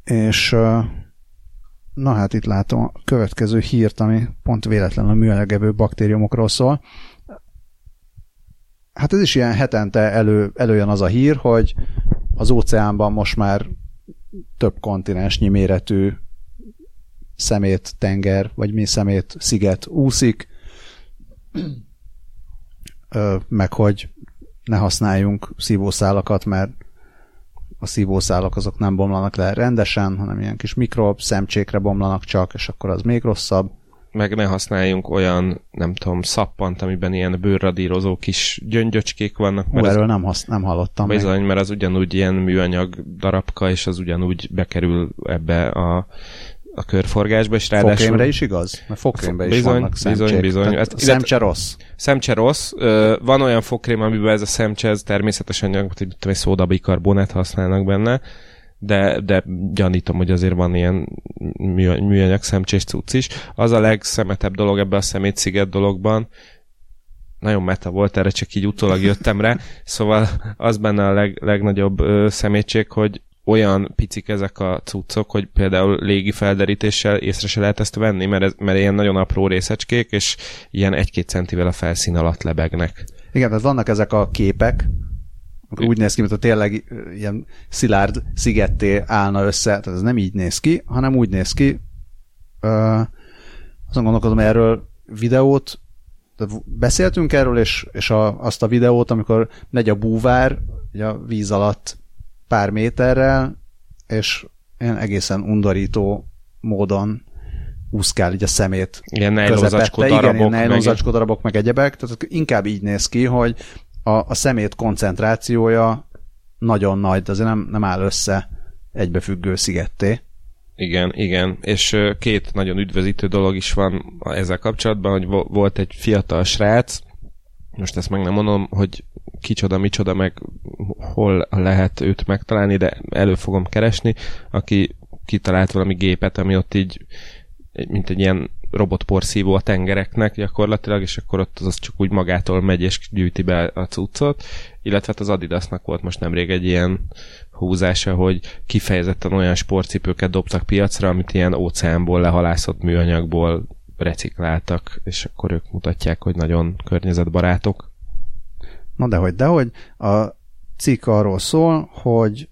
Speaker 3: És na hát itt látom a következő hírt, ami pont véletlen a műanyagevő baktériumokról szól. Hát ez is ilyen hetente elő, előjön az a hír, hogy az óceánban most már több kontinensnyi méretű szemét, tenger, vagy mi szemét, sziget úszik, meg hogy ne használjunk szívószálakat, mert a szívószálak azok nem bomlanak le rendesen, hanem ilyen kis mikrob szemcsékre bomlanak csak, és akkor az még rosszabb.
Speaker 2: meg ne használjunk olyan, nem tudom, szappant, amiben ilyen bőrradírozó kis gyöngyöcskék vannak.
Speaker 3: Hú, erről nem, hasz, nem hallottam
Speaker 2: Bizony, még. mert az ugyanúgy ilyen műanyag darabka, és az ugyanúgy bekerül ebbe a a körforgásba, és
Speaker 3: ráadásul... Fokrémre is igaz? Mert fokrémbe is
Speaker 2: bizony,
Speaker 3: vannak szemcsék.
Speaker 2: Bizony, bizony.
Speaker 3: Hát, szemcse rossz.
Speaker 2: Szemcse rossz. Van olyan fokrém, amiben ez a szemcse, ez természetes anyag, hogy egy szódabikarbonát használnak benne, de, de gyanítom, hogy azért van ilyen műanyag szemcsés cucc is. Az a legszemetebb dolog ebben a szemétsziget dologban, nagyon meta volt, erre csak így utólag jöttem rá, [laughs] szóval az benne a leg, legnagyobb ö, szemétség, hogy olyan picik ezek a cuccok, hogy például légi felderítéssel észre se lehet ezt venni, mert, ez, mert ilyen nagyon apró részecskék, és ilyen egy-két centivel a felszín alatt lebegnek.
Speaker 3: Igen, tehát vannak ezek a képek, akkor úgy néz ki, mint a tényleg ilyen szilárd szigetté állna össze, tehát ez nem így néz ki, hanem úgy néz ki, ö, azon gondolkodom erről videót, beszéltünk erről, és, és a, azt a videót, amikor megy a búvár ugye a víz alatt pár méterrel, és ilyen egészen undorító módon úszkál így a szemét
Speaker 2: Ilyen nejlonzacskó darabok. Igen,
Speaker 3: nejlonzacskó darabok, meg egyebek. Tehát inkább így néz ki, hogy a, a szemét koncentrációja nagyon nagy, azért nem, nem áll össze egybefüggő szigetté.
Speaker 2: Igen, igen, és két nagyon üdvözítő dolog is van ezzel kapcsolatban, hogy volt egy fiatal srác, most ezt meg nem mondom, hogy kicsoda, micsoda, meg hol lehet őt megtalálni, de elő fogom keresni, aki kitalált valami gépet, ami ott így mint egy ilyen robotporszívó a tengereknek gyakorlatilag, és akkor ott az csak úgy magától megy és gyűjti be a cuccot, illetve hát az Adidasnak volt most nemrég egy ilyen húzása, hogy kifejezetten olyan sportcipőket dobtak piacra, amit ilyen óceánból lehalászott műanyagból recikláltak, és akkor ők mutatják, hogy nagyon környezetbarátok.
Speaker 3: Na dehogy, dehogy. A cikk arról szól, hogy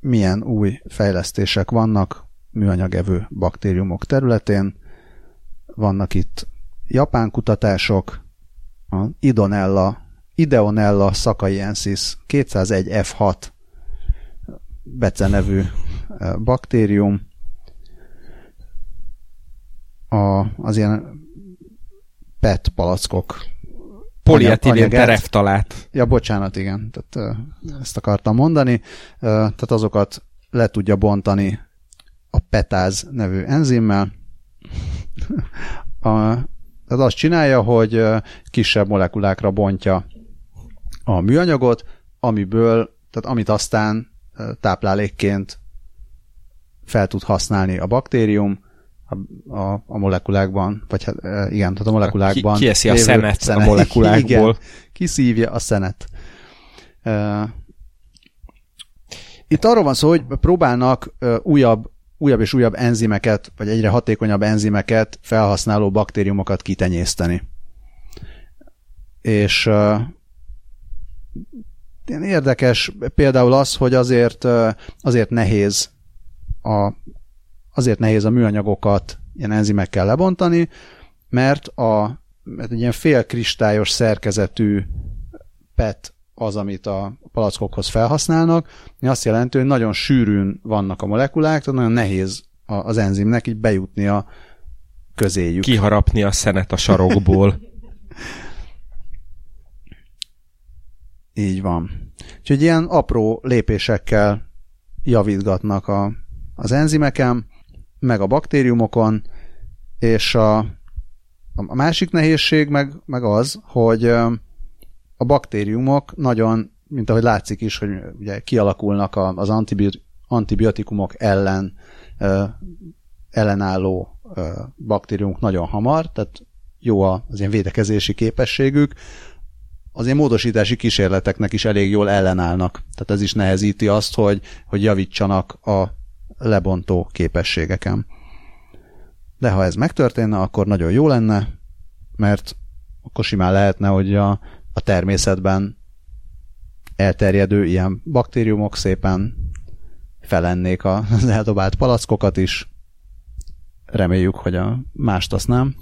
Speaker 3: milyen új fejlesztések vannak műanyagevő baktériumok területén. Vannak itt japán kutatások, a Idonella, Ideonella sakaiensis 201 F6 becenevű e, baktérium, a, az ilyen PET palackok
Speaker 2: polietilén tereftalát.
Speaker 3: Ja, bocsánat, igen. Tehát, ezt akartam mondani. Tehát azokat le tudja bontani a petáz nevű enzimmel. [laughs] A, tehát azt csinálja, hogy kisebb molekulákra bontja a műanyagot, amiből, tehát amit aztán táplálékként fel tud használni a baktérium, a, a, a molekulákban, vagy hát igen, tehát a molekulákban.
Speaker 2: Ki, kieszi a szenet, szenet a molekulákból. Igen,
Speaker 3: kiszívja a szenet. Uh, itt arról van szó, hogy próbálnak uh, újabb, újabb és újabb enzimeket, vagy egyre hatékonyabb enzimeket felhasználó baktériumokat kitenyészteni. És uh, érdekes például az, hogy azért, azért nehéz a azért nehéz a műanyagokat ilyen enzimekkel lebontani, mert, a, mert egy ilyen félkristályos szerkezetű PET az, amit a palackokhoz felhasználnak, ami azt jelenti, hogy nagyon sűrűn vannak a molekulák, tehát nagyon nehéz az enzimnek így bejutni a közéjük.
Speaker 2: Kiharapni a szenet a sarokból. [laughs]
Speaker 3: így van. Úgyhogy ilyen apró lépésekkel javítgatnak a, az enzimeken, meg a baktériumokon, és a, a másik nehézség meg, meg az, hogy a baktériumok nagyon, mint ahogy látszik is, hogy ugye kialakulnak az antibiotikumok ellen ellenálló baktériumok nagyon hamar, tehát jó az ilyen védekezési képességük, az ilyen módosítási kísérleteknek is elég jól ellenállnak. Tehát ez is nehezíti azt, hogy, hogy javítsanak a lebontó képességeken. De ha ez megtörténne, akkor nagyon jó lenne, mert akkor simán lehetne, hogy a, a természetben elterjedő ilyen baktériumok szépen felennék az eldobált palackokat is. Reméljük, hogy a mást azt nem.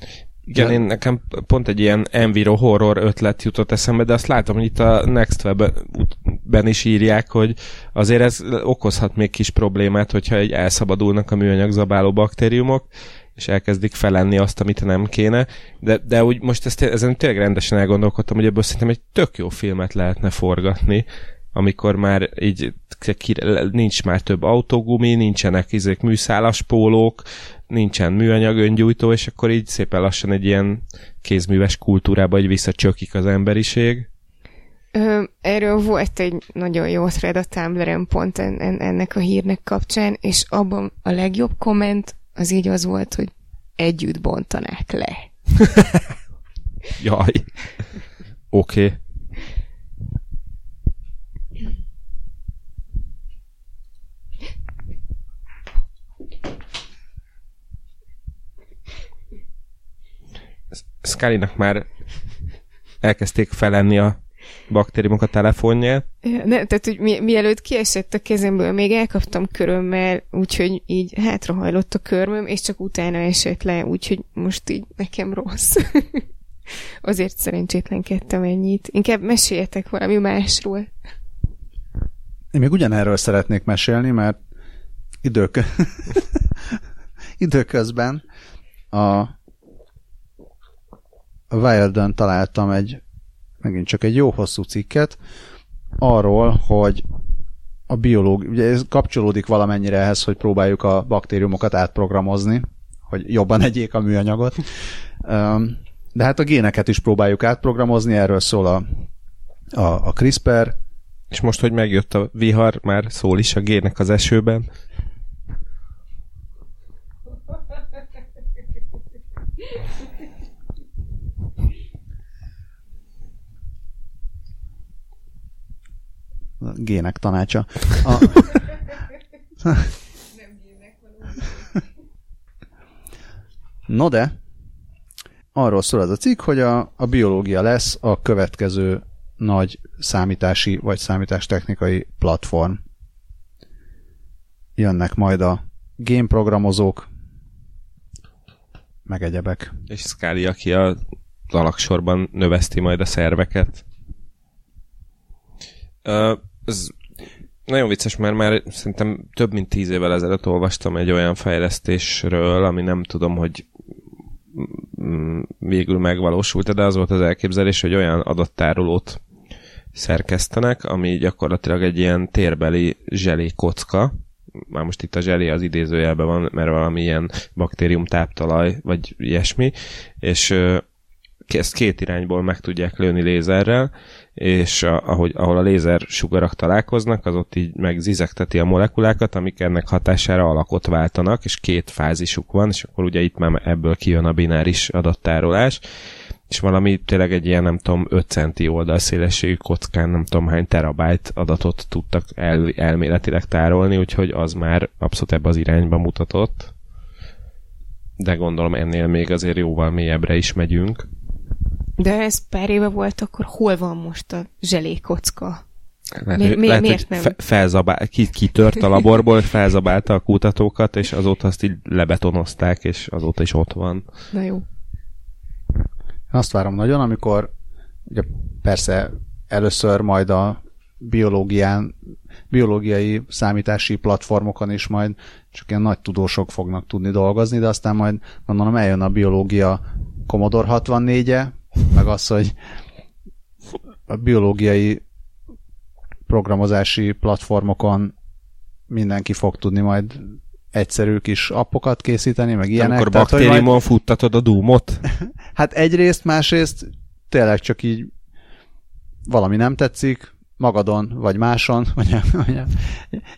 Speaker 2: Igen, én nekem pont egy ilyen enviro horror ötlet jutott eszembe, de azt látom, hogy itt a Next Web-ben is írják, hogy azért ez okozhat még kis problémát, hogyha egy elszabadulnak a műanyag zabáló baktériumok, és elkezdik felenni azt, amit nem kéne, de, de úgy most ezt, ezen tényleg rendesen elgondolkodtam, hogy ebből szerintem egy tök jó filmet lehetne forgatni, amikor már így nincs már több autógumi, nincsenek izék műszálas pólók, nincsen műanyag öngyújtó, és akkor így szépen lassan egy ilyen kézműves kultúrába egy visszacsökik az emberiség.
Speaker 1: Ö, erről volt egy nagyon jó thread a Tumblr-en pont en, en, ennek a hírnek kapcsán, és abban a legjobb komment az így az volt, hogy együtt bontanák le. [laughs]
Speaker 2: Jaj. Oké. Okay. Scully-nak már elkezdték felenni a baktériumok a telefonját.
Speaker 1: Ne, tehát, hogy mi, mielőtt kiesett a kezemből, még elkaptam körömmel, úgyhogy így hátrahajlott a körmöm, és csak utána esett le, úgyhogy most így nekem rossz. [laughs] Azért szerencsétlenkedtem ennyit. Inkább meséljetek valami másról.
Speaker 3: Én még ugyanerről szeretnék mesélni, mert idők... [laughs] időközben a Wired-ön találtam egy, megint csak egy jó hosszú cikket, arról, hogy a biológ, ugye ez kapcsolódik valamennyire ehhez, hogy próbáljuk a baktériumokat átprogramozni, hogy jobban egyék a műanyagot. De hát a géneket is próbáljuk átprogramozni, erről szól a, a, a CRISPR.
Speaker 2: És most, hogy megjött a vihar, már szól is a gének az esőben.
Speaker 3: Gének tanácsa. A... No de, arról szól ez a cikk, hogy a, a biológia lesz a következő nagy számítási vagy számítástechnikai platform. Jönnek majd a génprogramozók, meg egyebek.
Speaker 2: És Scully, aki a alaksorban növeszti majd a szerveket. Uh, ez nagyon vicces, mert már szerintem több mint tíz évvel ezelőtt olvastam egy olyan fejlesztésről, ami nem tudom, hogy végül megvalósult, de az volt az elképzelés, hogy olyan adattárolót szerkesztenek, ami gyakorlatilag egy ilyen térbeli zselé kocka, már most itt a zselé az idézőjelben van, mert valami ilyen baktérium táptalaj, vagy ilyesmi, és ezt két irányból meg tudják lőni lézerrel, és a, ahogy, ahol a lézer sugarak találkoznak, az ott így megzizegteti a molekulákat, amik ennek hatására alakot váltanak, és két fázisuk van, és akkor ugye itt már ebből kijön a bináris adattárolás, és valami tényleg egy ilyen, nem tudom, 5 centi oldalszélességű kockán, nem tudom hány terabájt adatot tudtak el, elméletileg tárolni, úgyhogy az már abszolút ebbe az irányba mutatott. De gondolom ennél még azért jóval mélyebbre is megyünk.
Speaker 1: De ez pár éve volt, akkor hol van most a zselékocka?
Speaker 2: Lehet, mi, mi, lehet, miért hogy nem? felzabál, ki, kitört a laborból, felzabálta a kutatókat, és azóta azt így lebetonozták, és azóta is ott van.
Speaker 1: Na jó.
Speaker 3: Azt várom nagyon, amikor ugye persze először majd a biológián, biológiai számítási platformokon is majd csak ilyen nagy tudósok fognak tudni dolgozni, de aztán majd gondolom eljön a biológia Commodore 64-e, meg az, hogy a biológiai programozási platformokon mindenki fog tudni majd egyszerű kis appokat készíteni, meg ilyenek.
Speaker 2: Amikor baktériumon majd... futtatod a dúmot? [laughs]
Speaker 3: hát egyrészt, másrészt tényleg csak így valami nem tetszik, magadon, vagy máson, [laughs] vagy vagy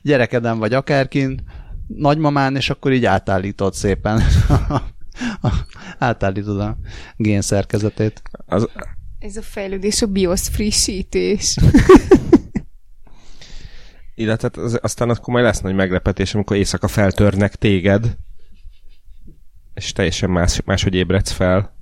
Speaker 3: gyerekeden, vagy akárkin, nagymamán, és akkor így átállítod szépen [laughs] [laughs] átállítod a gén szerkezetét. Az...
Speaker 1: Ez a fejlődés, a BIOS frissítés. [laughs]
Speaker 2: Illetve az, aztán akkor majd lesz nagy meglepetés, amikor éjszaka feltörnek téged, és teljesen más, máshogy ébredsz fel.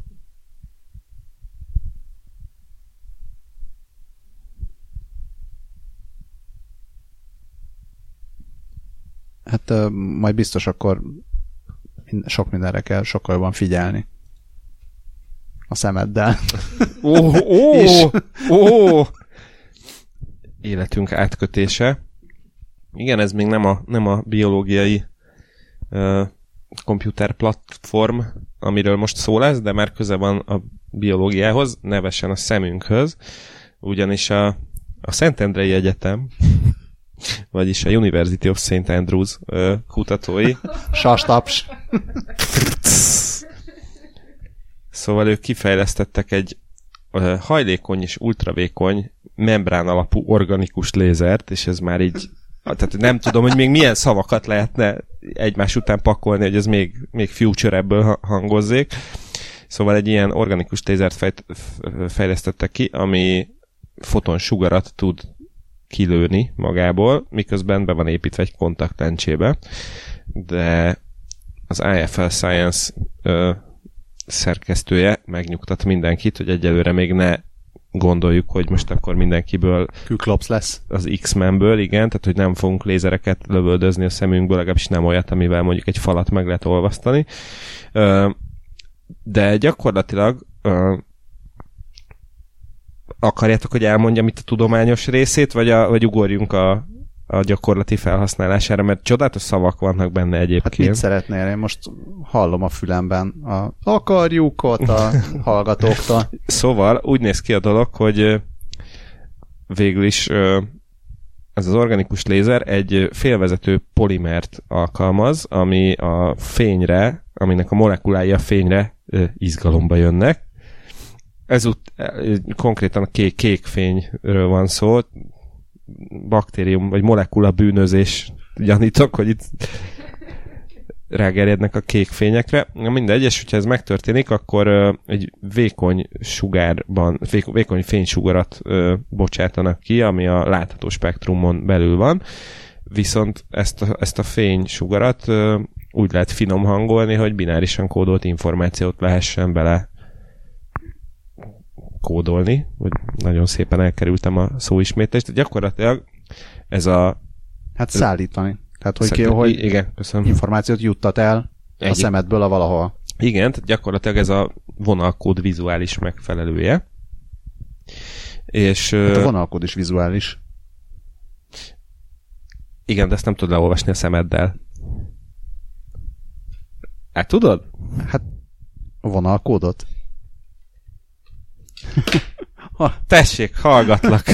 Speaker 3: Hát uh, majd biztos akkor sok mindenre kell sokkal jobban figyelni. A szemeddel.
Speaker 2: Ó, ó, [laughs] ó, Életünk átkötése. Igen, ez még nem a, nem a biológiai uh, komputer platform, amiről most szó lesz, de már köze van a biológiához, nevesen a szemünkhöz, ugyanis a, a Szentendrei Egyetem, vagyis a University of St. Andrews ö, kutatói.
Speaker 3: Sastaps.
Speaker 2: Szóval ők kifejlesztettek egy ö, hajlékony és ultravékony membrán alapú organikus lézert, és ez már így tehát nem tudom, hogy még milyen szavakat lehetne egymás után pakolni, hogy ez még, még future ebből hangozzék. Szóval egy ilyen organikus lézert fejt, fejlesztettek ki, ami fotonsugarat tud kilőni magából, miközben be van építve egy kontaktlencsébe, de az IFL Science ö, szerkesztője megnyugtat mindenkit, hogy egyelőre még ne gondoljuk, hogy most akkor mindenkiből
Speaker 3: Küklops lesz.
Speaker 2: az X-Menből, igen, tehát hogy nem fogunk lézereket lövöldözni a szemünkből, legalábbis nem olyat, amivel mondjuk egy falat meg lehet olvasztani. De gyakorlatilag akarjátok, hogy elmondjam itt a tudományos részét, vagy, a, vagy ugorjunk a, a gyakorlati felhasználására, mert csodálatos szavak vannak benne egyébként.
Speaker 3: Hát mit szeretnél? Én most hallom a fülemben a akarjuk ott a [laughs] hallgatóktól.
Speaker 2: Szóval úgy néz ki a dolog, hogy végül is ez az organikus lézer egy félvezető polimert alkalmaz, ami a fényre, aminek a molekulái a fényre izgalomba jönnek. Ezút konkrétan a kék, kék fényről van szó, baktérium vagy molekula bűnözés gyanítok, hogy itt rágerjednek a kék fényekre. Mindegy, és hogyha ez megtörténik, akkor uh, egy vékony sugárban, vékony, vékony fénysugarat uh, bocsátanak ki, ami a látható spektrumon belül van, viszont ezt a, ezt a fénysugarat uh, úgy lehet finom hangolni, hogy binárisan kódolt információt lehessen bele kódolni, hogy nagyon szépen elkerültem a szóismétést, de gyakorlatilag ez a...
Speaker 3: Hát szállítani. Tehát, hogy, ki, hogy
Speaker 2: igen, köszönöm.
Speaker 3: információt juttat el Egy. a szemedből a valahol.
Speaker 2: Igen, tehát gyakorlatilag ez a vonalkód vizuális megfelelője. És,
Speaker 3: hát a vonalkód is vizuális.
Speaker 2: Igen, de ezt nem tudod leolvasni a szemeddel. Hát tudod?
Speaker 3: Hát vonalkódot.
Speaker 2: Ha, tessék, hallgatlak.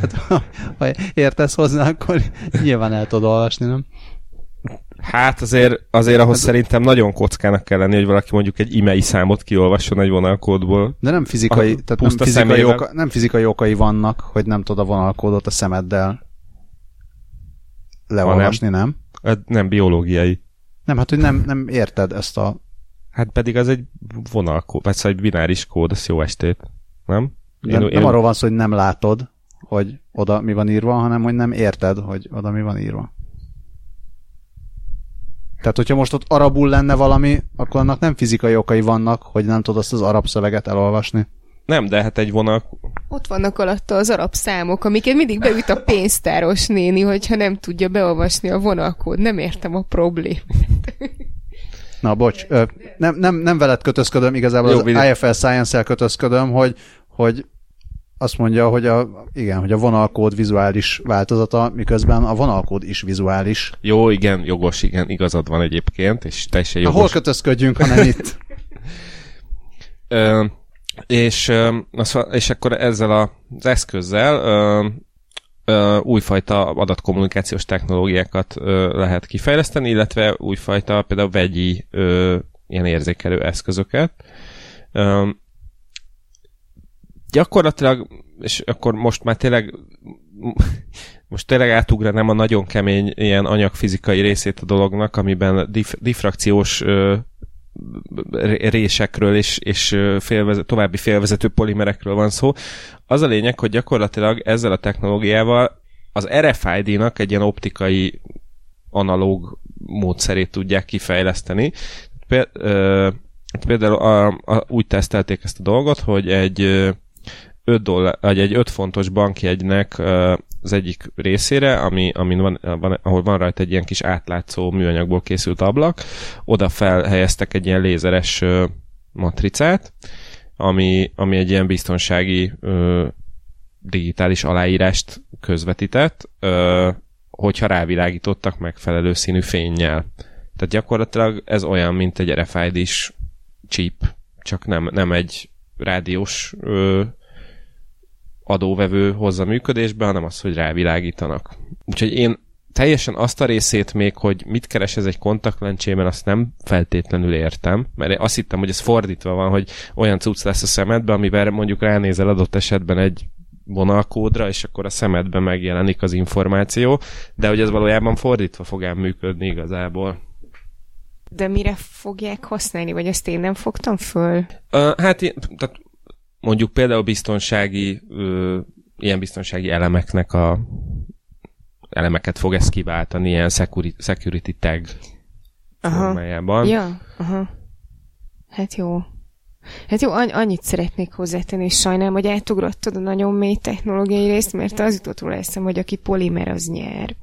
Speaker 3: Hát, ha, ha értesz hozzá, akkor nyilván el tudod olvasni, nem?
Speaker 2: Hát azért, azért ahhoz hát, szerintem nagyon kockának kell lenni, hogy valaki mondjuk egy imei számot kiolvasson egy vonalkódból.
Speaker 3: De nem fizikai, tehát nem fizikai, oka, nem fizikai okai vannak, hogy nem tudod a vonalkódot a szemeddel leolvasni, nem? nem?
Speaker 2: Hát nem biológiai.
Speaker 3: Nem, hát hogy nem, nem érted ezt a
Speaker 2: Hát pedig az egy vonalkód, vagy szóval egy bináris kód, az jó estét, nem?
Speaker 3: Én, nem, én... nem arról van szó, hogy nem látod, hogy oda mi van írva, hanem hogy nem érted, hogy oda mi van írva. Tehát, hogyha most ott arabul lenne valami, akkor annak nem fizikai okai vannak, hogy nem tudod azt az arab szöveget elolvasni.
Speaker 2: Nem, de hát egy vonal...
Speaker 1: Ott vannak alatta az arab számok, amiket mindig beüt a pénztáros néni, hogyha nem tudja beolvasni a vonalkód. Nem értem a problémát.
Speaker 3: Na, bocs, nem, nem, nem veled kötözködöm, igazából Jó, az vidé. IFL Science-el kötözködöm, hogy, hogy azt mondja, hogy a, igen, hogy a vonalkód vizuális változata, miközben a vonalkód is vizuális.
Speaker 2: Jó, igen, jogos, igen, igazad van egyébként, és teljesen jogos.
Speaker 3: Ha hol kötözködjünk, ha nem [laughs] itt?
Speaker 2: Ö, és, és akkor ezzel az eszközzel ö, újfajta adatkommunikációs technológiákat lehet kifejleszteni, illetve újfajta például vegyi ilyen érzékelő eszközöket. Gyakorlatilag, és akkor most már tényleg most tényleg átugranám a nagyon kemény ilyen anyagfizikai részét a dolognak, amiben dif- diffrakciós ö, résekről és, és félvezet, további félvezető polimerekről van szó. Az a lényeg, hogy gyakorlatilag ezzel a technológiával az RFID-nak egy ilyen optikai analóg módszerét tudják kifejleszteni. Például a, a, úgy tesztelték ezt a dolgot, hogy egy 5 dollár, vagy egy 5 fontos bankjegynek az egyik részére, ami, amin van, van, ahol van rajta egy ilyen kis átlátszó műanyagból készült ablak, oda felhelyeztek egy ilyen lézeres matricát, ami, ami egy ilyen biztonsági ö, digitális aláírást közvetített, ö, hogyha rávilágítottak megfelelő színű fényjel. Tehát gyakorlatilag ez olyan, mint egy RFID-s chip, csak nem, nem egy rádiós ö, adóvevő hozza működésbe, hanem az, hogy rávilágítanak. Úgyhogy én teljesen azt a részét még, hogy mit keres ez egy kontaktlencsében, azt nem feltétlenül értem, mert azt hittem, hogy ez fordítva van, hogy olyan cucc lesz a szemedbe, amivel mondjuk ránézel adott esetben egy vonalkódra, és akkor a szemedben megjelenik az információ, de hogy ez valójában fordítva fog ám működni igazából.
Speaker 1: De mire fogják használni, vagy ezt én nem fogtam föl?
Speaker 2: Uh, hát tehát mondjuk például biztonsági, uh, ilyen biztonsági elemeknek a elemeket fog ezt kiváltani, ilyen security, security tag aha. formájában.
Speaker 1: Ja, aha. Hát jó. Hát jó, annyit szeretnék hozzátenni, és sajnálom, hogy átugrottad a nagyon mély technológiai részt, mert az jutott róla eszem, hogy aki polimer, az nyer.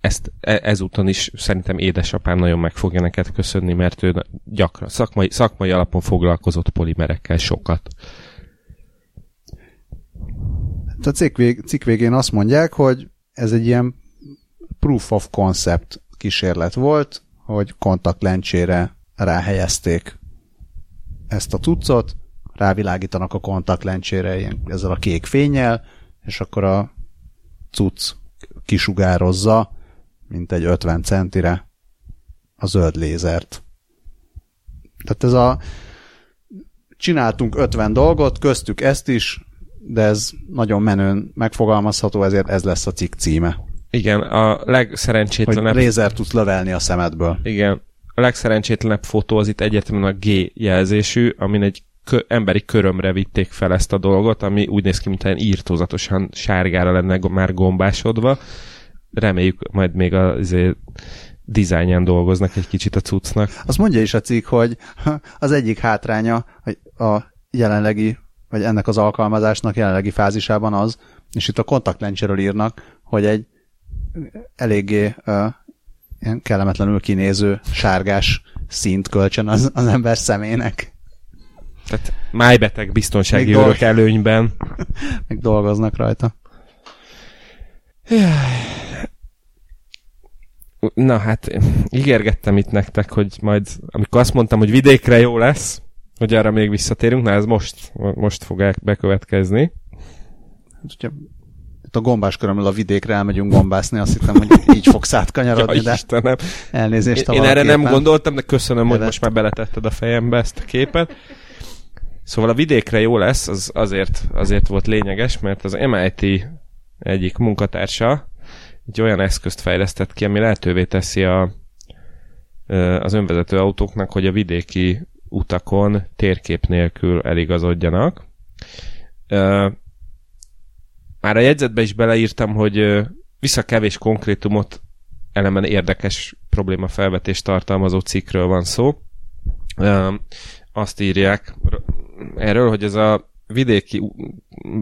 Speaker 2: Ezt e, ezúton is szerintem édesapám nagyon meg fogja neked köszönni, mert ő gyakran szakmai, szakmai alapon foglalkozott polimerekkel sokat.
Speaker 3: A cikk, vég, cikk végén azt mondják, hogy ez egy ilyen proof of concept kísérlet volt, hogy kontaktlencsére ráhelyezték ezt a tucot, rávilágítanak a kontaktlencsére ilyen, ezzel a kék fényel, és akkor a cucc kisugározza, mint egy 50 centire a zöld lézert. Tehát ez a csináltunk 50 dolgot, köztük ezt is, de ez nagyon menőn megfogalmazható, ezért ez lesz a cikk címe.
Speaker 2: Igen, a legszerencsétlenebb...
Speaker 3: Hogy lézer tudsz lövelni a szemedből.
Speaker 2: Igen, a legszerencsétlenebb fotó az itt egyértelműen a G jelzésű, amin egy kö- emberi körömre vitték fel ezt a dolgot, ami úgy néz ki, mintha írtózatosan sárgára lenne már gombásodva. Reméljük majd még az izé, dizájnján dolgoznak egy kicsit a cuccnak.
Speaker 3: Azt mondja is a cikk, hogy [laughs] az egyik hátránya hogy a jelenlegi, vagy ennek az alkalmazásnak jelenlegi fázisában az, és itt a kontaktlencséről írnak, hogy egy eléggé uh, ilyen kellemetlenül kinéző sárgás szint kölcsön az, az ember szemének.
Speaker 2: Tehát májbeteg biztonsági Még örök előnyben. [laughs]
Speaker 3: Még dolgoznak rajta.
Speaker 2: Na hát, ígérgettem itt nektek, hogy majd, amikor azt mondtam, hogy vidékre jó lesz, hogy arra még visszatérünk, na ez most, most fog bekövetkezni.
Speaker 3: Hát, hogyha itt a gombás körömmel a vidékre elmegyünk gombászni, azt hittem, hogy így fogsz átkanyarodni, [laughs] ja, de Istenem. elnézést.
Speaker 2: Én, én erre nem gondoltam, de köszönöm, hogy most már beletetted a fejembe ezt a képet. Szóval a vidékre jó lesz, az azért, azért volt lényeges, mert az MIT egyik munkatársa egy olyan eszközt fejlesztett ki, ami lehetővé teszi a, az önvezető autóknak, hogy a vidéki utakon térkép nélkül eligazodjanak. Már a jegyzetbe is beleírtam, hogy vissza kevés konkrétumot elemen érdekes probléma felvetés tartalmazó cikkről van szó. Azt írják erről, hogy ez a vidéki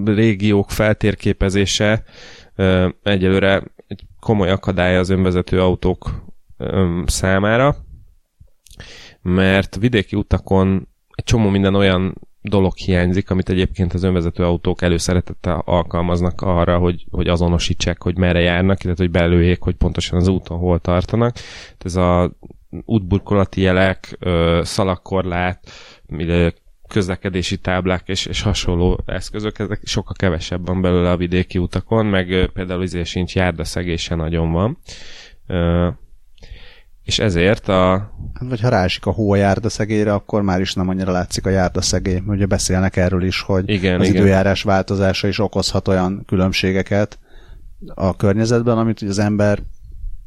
Speaker 2: régiók feltérképezése egyelőre egy komoly akadály az önvezető autók számára, mert vidéki utakon egy csomó minden olyan dolog hiányzik, amit egyébként az önvezető autók előszeretettel alkalmaznak arra, hogy, hogy azonosítsák, hogy merre járnak, illetve hogy belőjék, hogy pontosan az úton hol tartanak. Ez a útburkolati jelek, szalakkorlát, közlekedési táblák és, és hasonló eszközök, ezek sokkal kevesebb van belőle a vidéki utakon, meg például izé sincs járdaszegése nagyon van és ezért a...
Speaker 3: Hát, vagy ha rásik a hó a járdaszegélyre, akkor már is nem annyira látszik a járdaszegély. Ugye beszélnek erről is, hogy igen, az igen. időjárás változása is okozhat olyan különbségeket a környezetben, amit az ember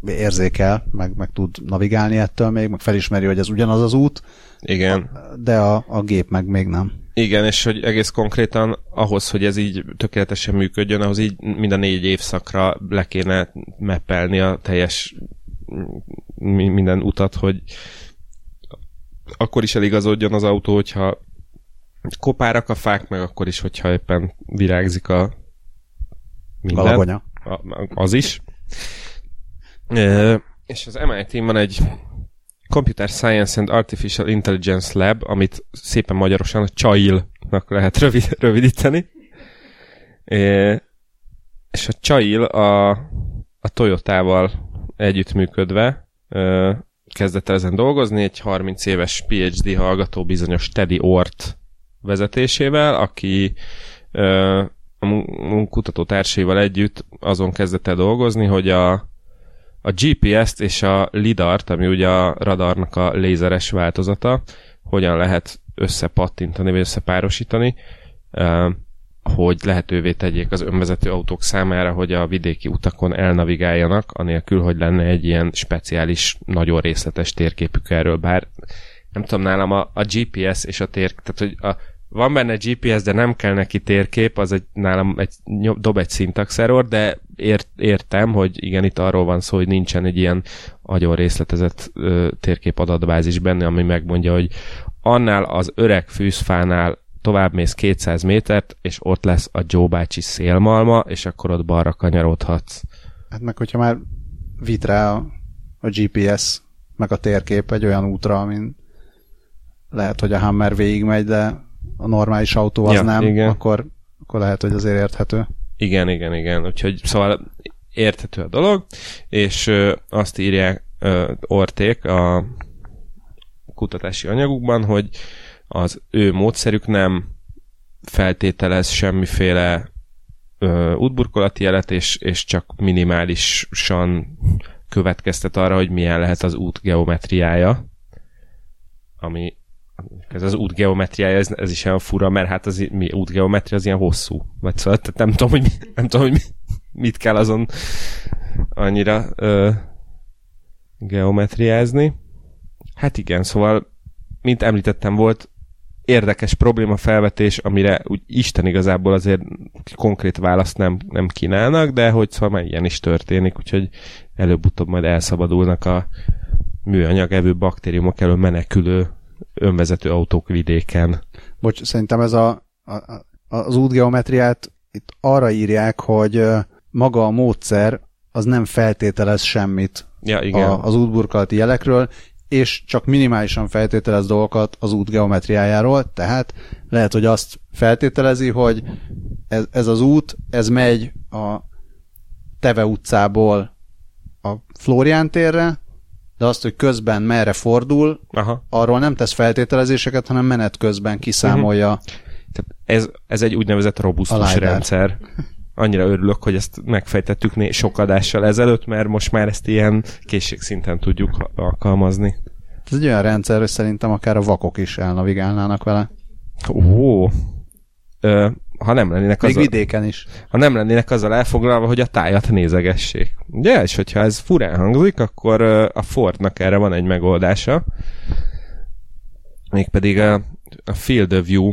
Speaker 3: érzékel, meg, meg tud navigálni ettől még, meg felismeri, hogy ez ugyanaz az út,
Speaker 2: igen.
Speaker 3: de a, a gép meg még nem.
Speaker 2: Igen, és hogy egész konkrétan ahhoz, hogy ez így tökéletesen működjön, ahhoz így mind a négy évszakra le kéne meppelni a teljes minden utat, hogy akkor is eligazodjon az autó, hogyha kopárak a fák, meg akkor is, hogyha éppen virágzik a minden. A, az is. E, és az mit van egy Computer Science and Artificial Intelligence Lab, amit szépen magyarosan a CHAIL-nak lehet rövid, rövidíteni. E, és a CHAIL a a Toyotával együttműködve kezdett el ezen dolgozni, egy 30 éves PhD hallgató bizonyos Teddy Ort vezetésével, aki a kutató együtt azon kezdett el dolgozni, hogy a, a GPS-t és a lidart, ami ugye a radarnak a lézeres változata, hogyan lehet összepattintani, vagy összepárosítani, hogy lehetővé tegyék az önvezető autók számára, hogy a vidéki utakon elnavigáljanak, anélkül, hogy lenne egy ilyen speciális, nagyon részletes térképük erről, bár nem tudom, nálam a, a GPS és a tér, tehát hogy a, van benne GPS, de nem kell neki térkép, az egy, nálam egy, dob egy syntax error, de ért, értem, hogy igen, itt arról van szó, hogy nincsen egy ilyen nagyon részletezett ö, térkép adatbázis benne, ami megmondja, hogy annál az öreg fűzfánál tovább mész 200 métert, és ott lesz a Joe bácsi szélmalma, és akkor ott balra kanyarodhatsz.
Speaker 3: Hát meg hogyha már vitt rá a, a GPS, meg a térkép egy olyan útra, amin lehet, hogy a Hammer végigmegy, de a normális autó az ja, nem, igen. Akkor, akkor lehet, hogy azért érthető.
Speaker 2: Igen, igen, igen. Úgyhogy szóval érthető a dolog, és ö, azt írják ö, Orték a kutatási anyagukban, hogy az ő módszerük nem feltételez semmiféle ö, útburkolati jelet, és, és csak minimálisan következtet arra, hogy milyen lehet az út geometriája, ami ez az út geometriája, ez, ez is olyan fura, mert hát az mi, út geometria az ilyen hosszú. Vagy szóval tehát nem tudom, hogy, nem tudom, hogy mit kell azon annyira ö, geometriázni. Hát igen, szóval, mint említettem, volt érdekes probléma felvetés, amire úgy Isten igazából azért konkrét választ nem, nem kínálnak, de hogy szóval már ilyen is történik, úgyhogy előbb-utóbb majd elszabadulnak a műanyag evő baktériumok elől menekülő önvezető autók vidéken.
Speaker 3: Bocs, szerintem ez a, a, az útgeometriát itt arra írják, hogy maga a módszer az nem feltételez semmit
Speaker 2: ja, igen.
Speaker 3: A, az útburkolati jelekről, és csak minimálisan feltételez dolgokat az út geometriájáról, tehát lehet, hogy azt feltételezi, hogy ez, ez az út, ez megy a Teve utcából a Florián térre, de azt, hogy közben merre fordul, Aha. arról nem tesz feltételezéseket, hanem menet közben kiszámolja. Uh-huh.
Speaker 2: Tehát ez, ez egy úgynevezett robusztus rendszer. [laughs] Annyira örülök, hogy ezt megfejtettük né- sok adással ezelőtt, mert most már ezt ilyen készségszinten tudjuk alkalmazni.
Speaker 3: Ez egy olyan rendszer, hogy szerintem akár a vakok is elnavigálnának vele.
Speaker 2: Ó, ö, ha nem lennének
Speaker 3: Még azzal, vidéken is.
Speaker 2: Ha nem lennének azzal elfoglalva, hogy a tájat nézegessék. Ugye? És hogyha ez furán hangzik, akkor a Fordnak erre van egy megoldása. Mégpedig a, a Field of View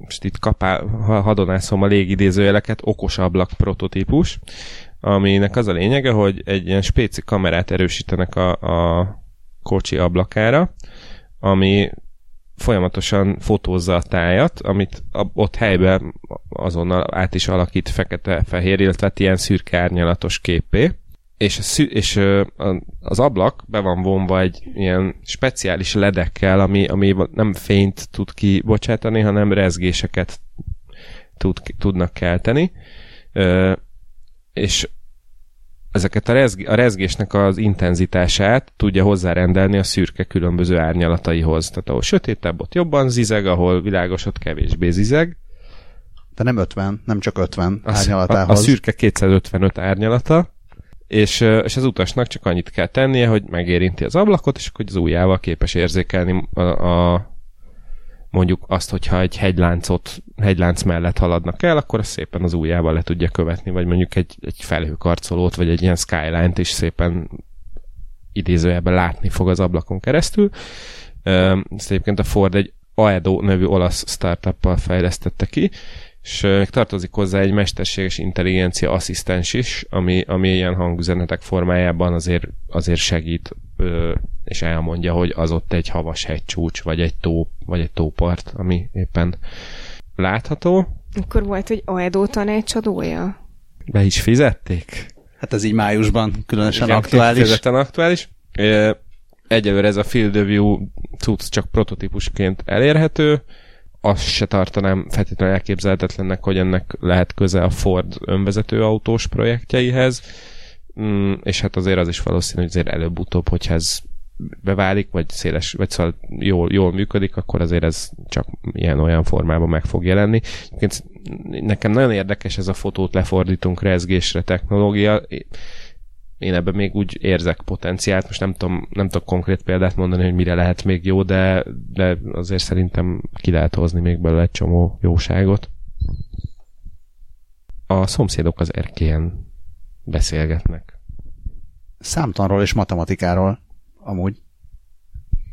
Speaker 2: most itt kapál, hadonászom a légidézőjeleket, okos ablak prototípus, aminek az a lényege, hogy egy ilyen spéci kamerát erősítenek a, a kocsi ablakára, ami folyamatosan fotózza a tájat, amit ott helyben azonnal át is alakít fekete-fehér, illetve ilyen szürke árnyalatos képé. És, a szü- és az ablak be van vonva egy ilyen speciális ledekkel, ami, ami nem fényt tud kibocsátani, hanem rezgéseket tud, tudnak kelteni. És ezeket a, rezg, a rezgésnek az intenzitását tudja hozzárendelni a szürke különböző árnyalataihoz. Tehát ahol sötétebb, ott jobban zizeg, ahol világos, ott kevésbé zizeg.
Speaker 3: De nem 50, nem csak 50 az, árnyalatához.
Speaker 2: A, a szürke 255 árnyalata, és, és az utasnak csak annyit kell tennie, hogy megérinti az ablakot, és akkor az ujjával képes érzékelni a, a mondjuk azt, hogyha egy hegyláncot, hegylánc mellett haladnak el, akkor azt szépen az ujjával le tudja követni, vagy mondjuk egy, egy felhőkarcolót, vagy egy ilyen skyline-t is szépen idézőjelben látni fog az ablakon keresztül. Ezt egyébként a Ford egy Aedo nevű olasz startuppal fejlesztette ki, és még tartozik hozzá egy mesterséges intelligencia asszisztens is, ami, ami ilyen hangüzenetek formájában azért, azért segít, és elmondja, hogy az ott egy havas hegycsúcs, vagy egy tó, vagy egy tópart, ami éppen látható.
Speaker 1: Akkor volt egy Aedo tanácsadója?
Speaker 2: Be is fizették?
Speaker 3: Hát ez így májusban különösen Igen, aktuális.
Speaker 2: aktuális. Egyelőre ez a Field of View cucc csak prototípusként elérhető, azt se tartanám feltétlenül elképzelhetetlennek, hogy ennek lehet köze a Ford önvezető autós projektjeihez. Mm, és hát azért az is valószínű, hogy azért előbb-utóbb, hogyha ez beválik, vagy széles, vagy szóval jól, jól működik, akkor azért ez csak ilyen-olyan formában meg fog jelenni. Nekem nagyon érdekes ez a fotót lefordítunk rezgésre technológia. Én ebben még úgy érzek potenciált, most nem tudom, nem tudok konkrét példát mondani, hogy mire lehet még jó, de, de azért szerintem ki lehet hozni még belőle egy csomó jóságot. A szomszédok az erkélyen beszélgetnek.
Speaker 3: Számtanról és matematikáról amúgy.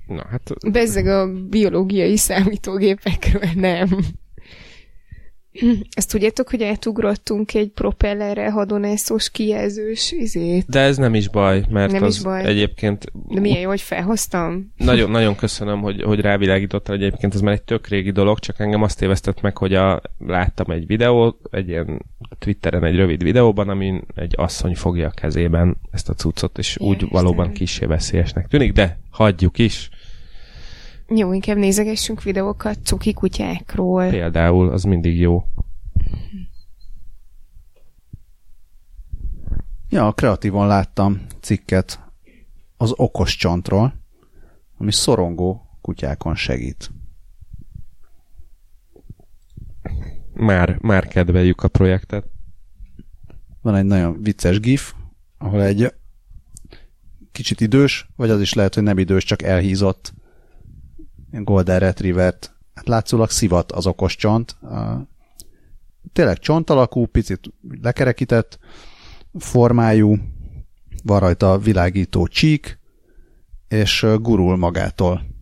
Speaker 2: Na, hát...
Speaker 1: Bezzeg a biológiai számítógépekről nem. Ezt tudjátok, hogy átugrottunk egy propellerre hadonászós kijelzős izét?
Speaker 2: De ez nem is baj, mert
Speaker 1: nem
Speaker 2: az
Speaker 1: is baj.
Speaker 2: egyébként...
Speaker 1: De milyen jó, hogy felhoztam?
Speaker 2: Nagyon, nagyon köszönöm, hogy, hogy rávilágítottál, egyébként ez már egy tök régi dolog, csak engem azt tévesztett meg, hogy a, láttam egy videót, egy ilyen Twitteren egy rövid videóban, amin egy asszony fogja a kezében ezt a cuccot, és
Speaker 1: Én
Speaker 2: úgy
Speaker 1: Istenem.
Speaker 2: valóban kissé veszélyesnek tűnik, de hagyjuk is.
Speaker 1: Jó, inkább nézegessünk videókat cuki kutyákról.
Speaker 2: Például, az mindig jó.
Speaker 3: Ja, a kreatívon láttam cikket az okos csontról, ami szorongó kutyákon segít.
Speaker 2: Már, már kedveljük a projektet.
Speaker 3: Van egy nagyon vicces gif, ahol egy kicsit idős, vagy az is lehet, hogy nem idős, csak elhízott Golden Retrievert. Hát látszólag szivat az okos csont. Tényleg csont alakú, picit lekerekített formájú, van rajta világító csík, és gurul magától.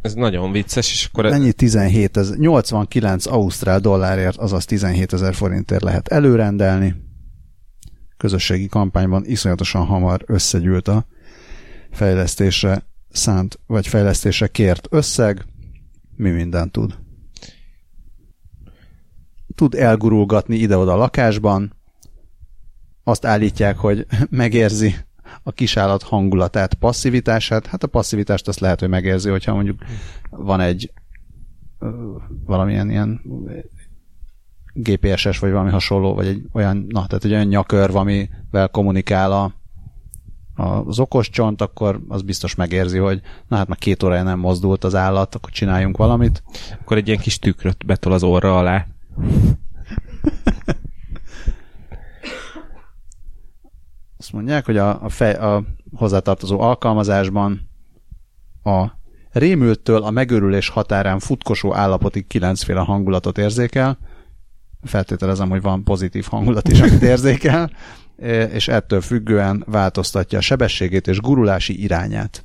Speaker 2: Ez nagyon vicces, és akkor
Speaker 3: Ennyi 17 ez 89 ausztrál dollárért, azaz 17 ezer forintért lehet előrendelni. Közösségi kampányban iszonyatosan hamar összegyűlt a fejlesztésre szánt, vagy fejlesztésre kért összeg. Mi mindent tud. Tud elgurulgatni ide-oda a lakásban. Azt állítják, hogy [laughs] megérzi a kisállat hangulatát, passzivitását. Hát a passzivitást azt lehet, hogy megérzi, hogyha mondjuk van egy valamilyen ilyen GPS-es, vagy valami hasonló, vagy egy olyan, na, tehát egy olyan nyakörv, amivel kommunikál a, az okos csont, akkor az biztos megérzi, hogy na hát már két órája nem mozdult az állat, akkor csináljunk valamit.
Speaker 2: akkor egy ilyen kis tükröt betol az orra alá. [laughs]
Speaker 3: Azt mondják, hogy a, a, fej, a hozzátartozó alkalmazásban a rémülttől a megörülés határán futkosó állapotig kilencféle hangulatot érzékel. Feltételezem, hogy van pozitív hangulat is, amit érzékel, és ettől függően változtatja a sebességét és gurulási irányát.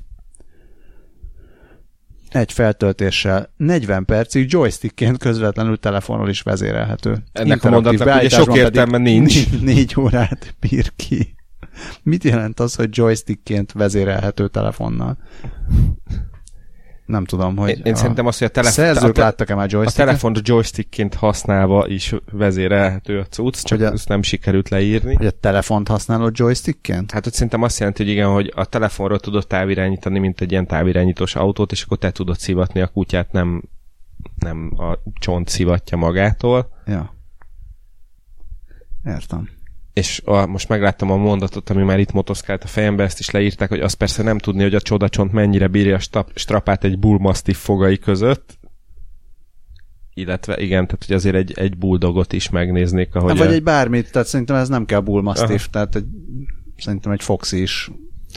Speaker 3: Egy feltöltéssel 40 percig joystickként közvetlenül telefonról is vezérelhető.
Speaker 2: Ennek a mondatnak ugye sok értelme nincs. [laughs]
Speaker 3: Négy, négy órát bír ki. Mit jelent az, hogy joystickként vezérelhető telefonnal? Nem tudom, hogy
Speaker 2: Én, én szerintem azt, hogy a, telefon,
Speaker 3: szerzők
Speaker 2: a,
Speaker 3: láttak-e már
Speaker 2: a telefont joystickként használva is vezérelhető a cucc, csak
Speaker 3: Hogy a-
Speaker 2: ezt nem sikerült leírni.
Speaker 3: Hogy a telefont használod joystickként?
Speaker 2: Hát ott szerintem azt jelenti, hogy igen, hogy a telefonról tudod távirányítani, mint egy ilyen távirányítós autót, és akkor te tudod szivatni a kutyát, nem, nem a csont szivatja magától.
Speaker 3: Ja. Értem.
Speaker 2: És a, most megláttam a mondatot, ami már itt motoszkált a fejembe, ezt is leírták, hogy azt persze nem tudni, hogy a csodacsont mennyire bírja a stap, strapát egy bullmastiff fogai között. Illetve igen, tehát hogy azért egy, egy bulldogot is megnéznék, ahogy...
Speaker 3: Hogy vagy
Speaker 2: a-
Speaker 3: egy bármit, tehát szerintem ez nem kell bull mastiff,
Speaker 2: Aha.
Speaker 3: tehát egy, szerintem egy foxy is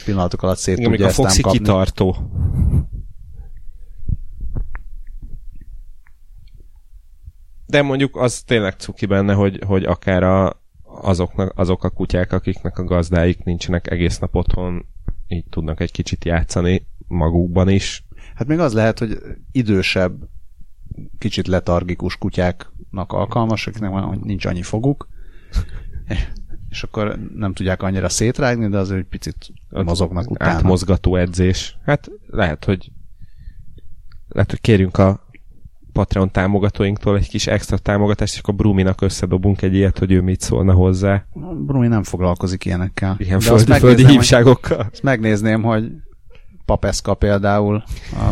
Speaker 3: pillanatok alatt szét
Speaker 2: igen,
Speaker 3: tudja
Speaker 2: a Foxy
Speaker 3: kapni.
Speaker 2: kitartó. De mondjuk az tényleg cuki benne, hogy, hogy akár a, azoknak, azok a kutyák, akiknek a gazdáik nincsenek egész nap otthon, így tudnak egy kicsit játszani magukban is.
Speaker 3: Hát még az lehet, hogy idősebb, kicsit letargikus kutyáknak alkalmas, akiknek nincs annyi foguk, [laughs] és akkor nem tudják annyira szétrágni, de azért egy picit mozognak utána.
Speaker 2: Átmozgató edzés. Hát lehet, hogy lehet, hogy kérjünk a Patreon támogatóinktól egy kis extra támogatást, és akkor Bruminak összedobunk egy ilyet, hogy ő mit szólna hozzá.
Speaker 3: Brumi nem foglalkozik ilyenekkel.
Speaker 2: Ilyen
Speaker 3: De
Speaker 2: földi, földi
Speaker 3: megnézném, hogy-
Speaker 2: hívságokkal.
Speaker 3: Azt megnézném, hogy Papeszka például a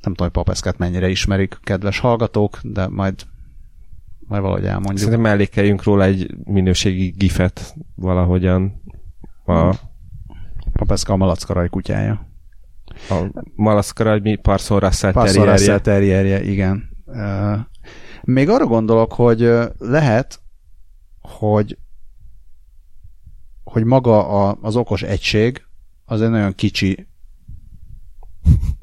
Speaker 3: nem tudom, hogy Papeszkát mennyire ismerik kedves hallgatók, de majd majd valahogy elmondjuk.
Speaker 2: Szerintem mellékeljünk róla egy minőségi gifet valahogyan. A,
Speaker 3: Papeszka a malackaraj kutyája.
Speaker 2: A malaszkara, hogy mi Parson Russell
Speaker 3: Parson
Speaker 2: terrierje.
Speaker 3: Russell terrierje, igen. Még arra gondolok, hogy lehet, hogy hogy maga a, az okos egység az egy nagyon kicsi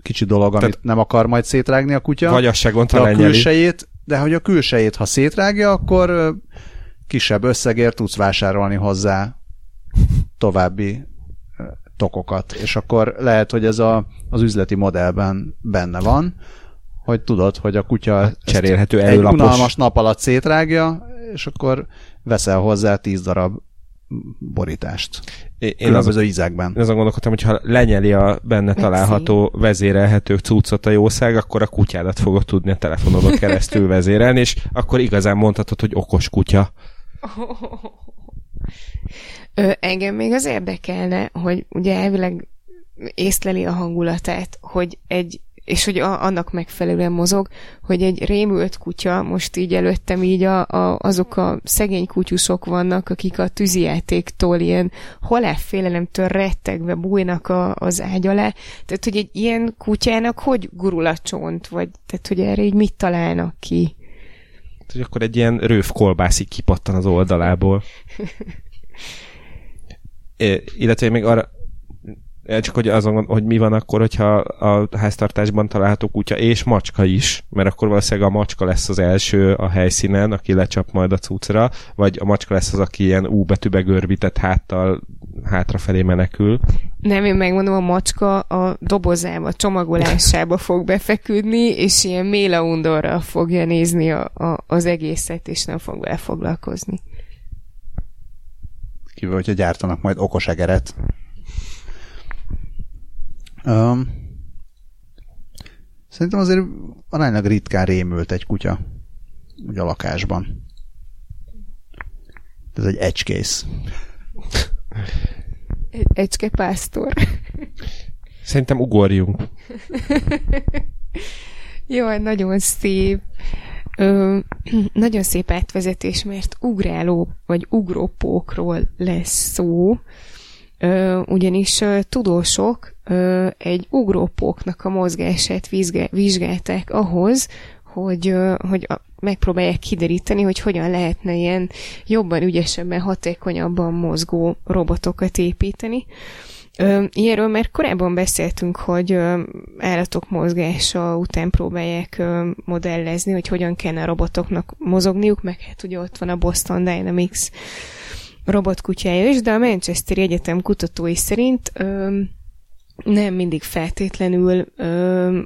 Speaker 3: kicsi dolog, amit
Speaker 2: Tehát-
Speaker 3: nem akar majd szétrágni a kutya.
Speaker 2: Vagy azt se
Speaker 3: de a külsejét, de hogy a külsejét, ha szétrágja, akkor kisebb összegért tudsz vásárolni hozzá további tokokat. És akkor lehet, hogy ez a, az üzleti modellben benne van, hogy tudod, hogy a kutya ezt
Speaker 2: Cserélhető
Speaker 3: egy
Speaker 2: előlapos.
Speaker 3: unalmas nap alatt szétrágja, és akkor veszel hozzá 10 darab borítást.
Speaker 2: Én, azon,
Speaker 3: Különböző ízekben.
Speaker 2: én azon gondolkodtam, hogy ha lenyeli a benne található vezérelhető cuccot a jószág, akkor a kutyádat fogod tudni a telefonodon [laughs] keresztül vezérelni, és akkor igazán mondhatod, hogy okos kutya. [laughs]
Speaker 1: Ö, engem még az érdekelne, hogy ugye elvileg észleli a hangulatát, hogy egy és hogy a, annak megfelelően mozog, hogy egy rémült kutya, most így előttem így a, a, azok a szegény kutyusok vannak, akik a tűzijátéktól ilyen halálfélelemtől rettegve bújnak a, az ágy alá. Tehát, hogy egy ilyen kutyának hogy gurul a csont, vagy tehát, hogy erre így mit találnak ki?
Speaker 2: Hogy akkor egy ilyen rőv kolbászik kipattan az oldalából. [laughs] Illetve még arra csak hogy azon, hogy mi van akkor, hogyha a háztartásban található kutya és macska is, mert akkor valószínűleg a macska lesz az első a helyszínen, aki lecsap majd a cuccra, vagy a macska lesz az, aki ilyen U betűbe görbített háttal hátrafelé menekül.
Speaker 1: Nem, én megmondom, a macska a dobozába, csomagolásába [laughs] fog befeküdni, és ilyen méla undorral fogja nézni a, a, az egészet, és nem fog vele foglalkozni.
Speaker 3: Kívül, hogyha gyártanak majd okos egeret. Um, szerintem azért aránylag ritkán rémült egy kutya úgy a lakásban. Ez egy edge case.
Speaker 1: Egy ecske pásztor.
Speaker 2: Szerintem ugorjunk.
Speaker 1: Jaj, nagyon szép. Ö, [clears throat] nagyon szép átvezetés, mert ugráló vagy ugrópókról lesz szó. Ö, ugyanis ö, tudósok ö, egy ugrópóknak a mozgását vizsgál, vizsgálták ahhoz, hogy, ö, hogy a, megpróbálják kideríteni, hogy hogyan lehetne ilyen jobban, ügyesebben, hatékonyabban mozgó robotokat építeni. Ö, ilyenről már korábban beszéltünk, hogy ö, állatok mozgása után próbálják ö, modellezni, hogy hogyan kellene a robotoknak mozogniuk, meg hát ugye ott van a Boston Dynamics robotkutyája is, de a Manchester Egyetem kutatói szerint ö, nem mindig feltétlenül ö,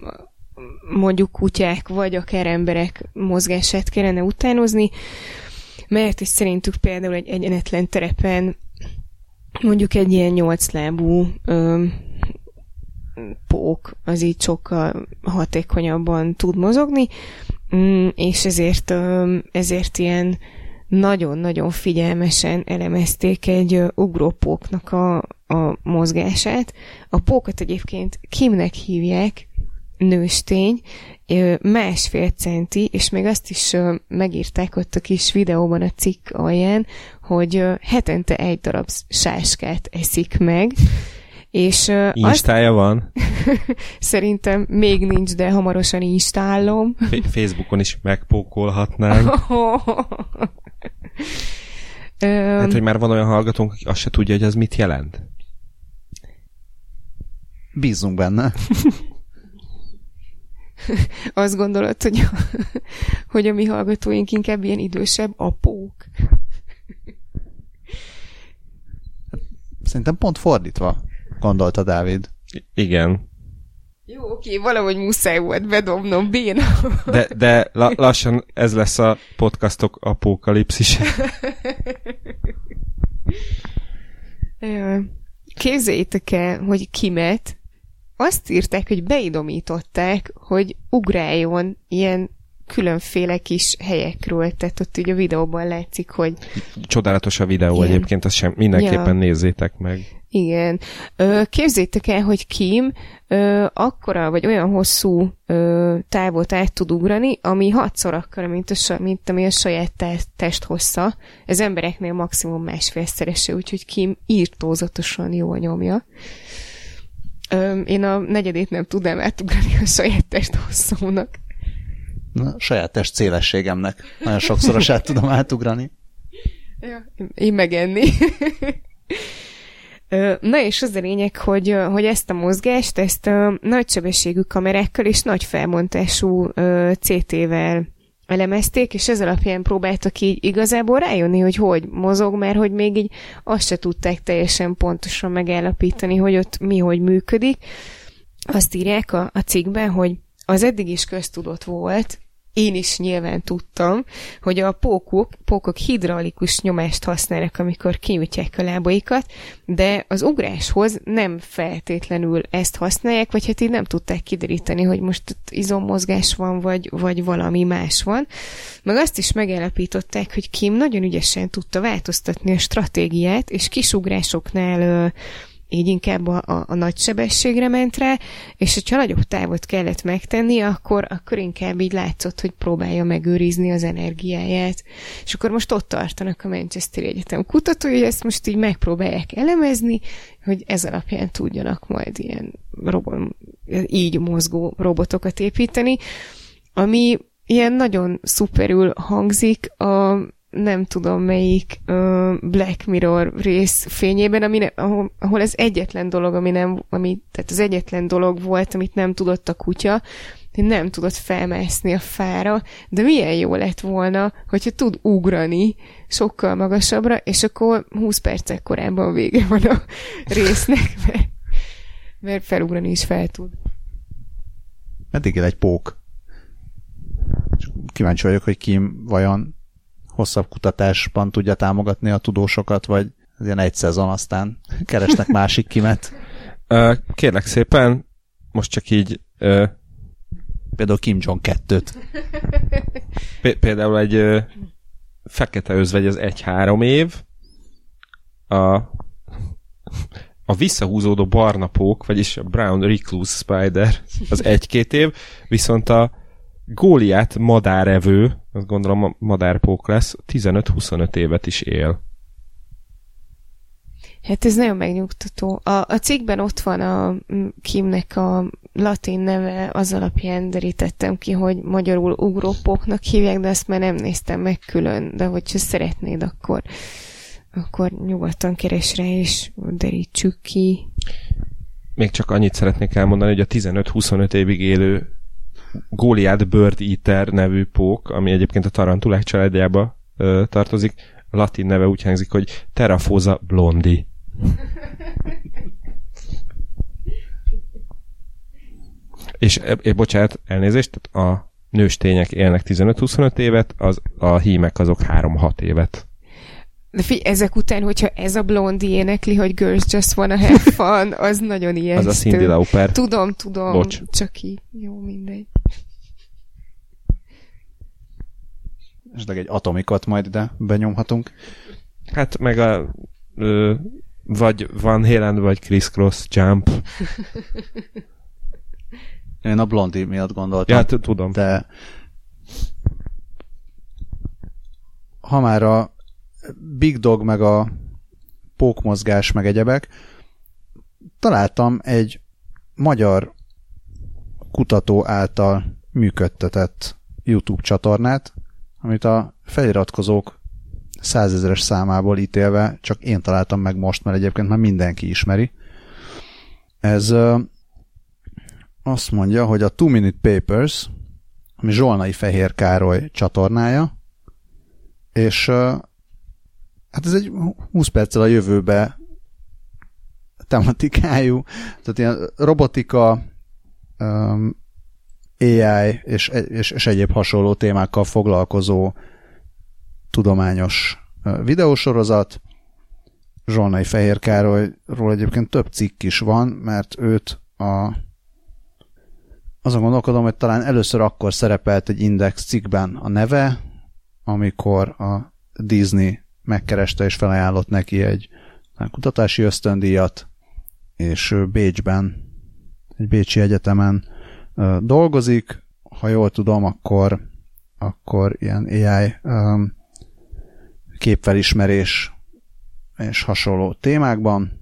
Speaker 1: mondjuk kutyák vagy akár emberek mozgását kellene utánozni, mert is szerintük például egy egyenetlen terepen mondjuk egy ilyen nyolclábú ö, pók az így sokkal hatékonyabban tud mozogni, mm, és ezért, ezért ilyen nagyon-nagyon figyelmesen elemezték egy ugrópóknak a, a mozgását. A pókat egyébként Kimnek hívják, nőstény, másfél centi, és még azt is megírták ott a kis videóban a cikk alján, hogy hetente egy darab sáskát eszik meg, és azt
Speaker 2: Instája van. [laughs]
Speaker 1: szerintem még nincs, de hamarosan instálom.
Speaker 2: F- Facebookon is megpókolhatnánk. [laughs] Hát, hogy már van olyan hallgatónk, aki azt se tudja, hogy az mit jelent.
Speaker 3: Bízzunk benne.
Speaker 1: azt gondolod, hogy, hogy a mi hallgatóink inkább ilyen idősebb apók.
Speaker 3: Szerintem pont fordítva gondolta Dávid.
Speaker 2: I- Igen.
Speaker 1: Jó, oké, valahogy muszáj volt bedobnom, béna.
Speaker 2: De, de la- lassan ez lesz a podcastok apokalipszise. [laughs]
Speaker 1: Ö, Képzeljétek el, hogy kimet azt írták, hogy beidomították, hogy ugráljon ilyen különféle kis helyekről, tehát ott ugye a videóban látszik, hogy
Speaker 2: Csodálatos a videó
Speaker 1: Igen.
Speaker 2: egyébként, azt sem mindenképpen
Speaker 1: Ja.
Speaker 2: nézzétek meg.
Speaker 1: Igen. Képzétek el, hogy Kim akkora, vagy olyan hosszú távot át tud ugrani, ami hatszor akkora, mint, a, mint ami a saját te- test hossza. Ez embereknél maximum másfélszerese, úgyhogy Kim írtózatosan jól nyomja. Én a negyedét nem tudnám átugrani a saját test hosszúnak.
Speaker 3: Na, saját test szélességemnek. Nagyon sokszorosát tudom átugrani.
Speaker 1: Ja, én megenni. Na és az a lényeg, hogy, hogy ezt a mozgást, ezt a nagysebességű kamerákkal és nagy felmontású CT-vel elemezték, és ez alapján próbáltak így igazából rájönni, hogy hogy mozog, mert hogy még így azt se tudták teljesen pontosan megállapítani, hogy ott mi hogy működik. Azt írják a, a cikkben, hogy az eddig is köztudott volt, én is nyilván tudtam, hogy a pókok, pókok hidraulikus nyomást használnak, amikor kinyújtják a lábaikat, de az ugráshoz nem feltétlenül ezt használják, vagy hát így nem tudták kideríteni, hogy most izommozgás van, vagy, vagy valami más van. Meg azt is megállapították, hogy Kim nagyon ügyesen tudta változtatni a stratégiát, és kisugrásoknál így inkább a, a, a nagy sebességre ment rá, és hogyha nagyobb távot kellett megtenni, akkor, akkor inkább így látszott, hogy próbálja megőrizni az energiáját. És akkor most ott tartanak a Manchester Egyetem kutatói, hogy ezt most így megpróbálják elemezni, hogy ez alapján tudjanak majd ilyen robot, így mozgó robotokat építeni, ami ilyen nagyon szuperül hangzik a nem tudom melyik uh, Black Mirror rész fényében, ami ne, ahol, ahol ez egyetlen dolog, ami nem, ami, tehát az egyetlen dolog volt, amit nem tudott a kutya, hogy nem tudott felmászni a fára, de milyen jó lett volna, hogyha tud ugrani sokkal magasabbra, és akkor 20 percek korábban vége van a résznek, [laughs] mert, mert felugrani is fel tud.
Speaker 3: Meddig él egy pók? Kíváncsi vagyok, hogy Kim vajon hosszabb kutatásban tudja támogatni a tudósokat, vagy ilyen egy szezon, aztán [laughs] keresnek másik kimet.
Speaker 2: Kérlek szépen, most csak így...
Speaker 3: Például Kim Jong 2-t.
Speaker 2: Például egy fekete özvegy az egy-három év, a, a visszahúzódó barna pók, vagyis a Brown Recluse Spider az egy-két év, viszont a Góliát madárevő, azt gondolom madárpók lesz, 15-25 évet is él.
Speaker 1: Hát ez nagyon megnyugtató. A, a cikkben ott van a Kimnek a latin neve, az alapján derítettem ki, hogy magyarul ugrópóknak hívják, de ezt már nem néztem meg külön, de hogyha szeretnéd, akkor, akkor nyugodtan keres rá, és derítsük ki.
Speaker 2: Még csak annyit szeretnék elmondani, hogy a 15-25 évig élő Goliath Bird Eater nevű pók, ami egyébként a tarantulák családjába ö, tartozik. A latin neve úgy hangzik, hogy Terrafosa blondi. És e, e, bocsánat, elnézést, a nőstények élnek 15-25 évet, az, a hímek azok 3-6 évet.
Speaker 1: De figyelj, ezek után, hogyha ez a blondi énekli, hogy girls just wanna have fun, az nagyon ijesztő.
Speaker 2: Az a Cindy Lauper.
Speaker 1: Tudom, tudom.
Speaker 2: Bocs.
Speaker 1: Csak így. Jó, mindegy.
Speaker 3: Esetleg egy atomikot majd ide benyomhatunk.
Speaker 2: Hát meg a ö, vagy Van Halen, vagy Chris Cross Jump. [laughs]
Speaker 3: Én a blondi miatt gondoltam.
Speaker 2: Ja, tudom.
Speaker 3: De ha már a Big Dog meg a pókmozgás meg egyebek, találtam egy magyar kutató által működtetett YouTube csatornát, amit a feliratkozók százezeres számából ítélve csak én találtam meg most, mert egyébként már mindenki ismeri. Ez azt mondja, hogy a Two Minute Papers, ami Zsolnai Fehér Károly csatornája, és hát ez egy 20 perccel a jövőbe tematikájú, tehát ilyen robotika, AI és, és, és egyéb hasonló témákkal foglalkozó tudományos videósorozat. Zsolnai Fehér Károlyról egyébként több cikk is van, mert őt a azon gondolkodom, hogy talán először akkor szerepelt egy Index cikkben a neve, amikor a Disney megkereste és felajánlott neki egy kutatási ösztöndíjat, és Bécsben, egy Bécsi Egyetemen dolgozik. Ha jól tudom, akkor, akkor ilyen AI képfelismerés és hasonló témákban.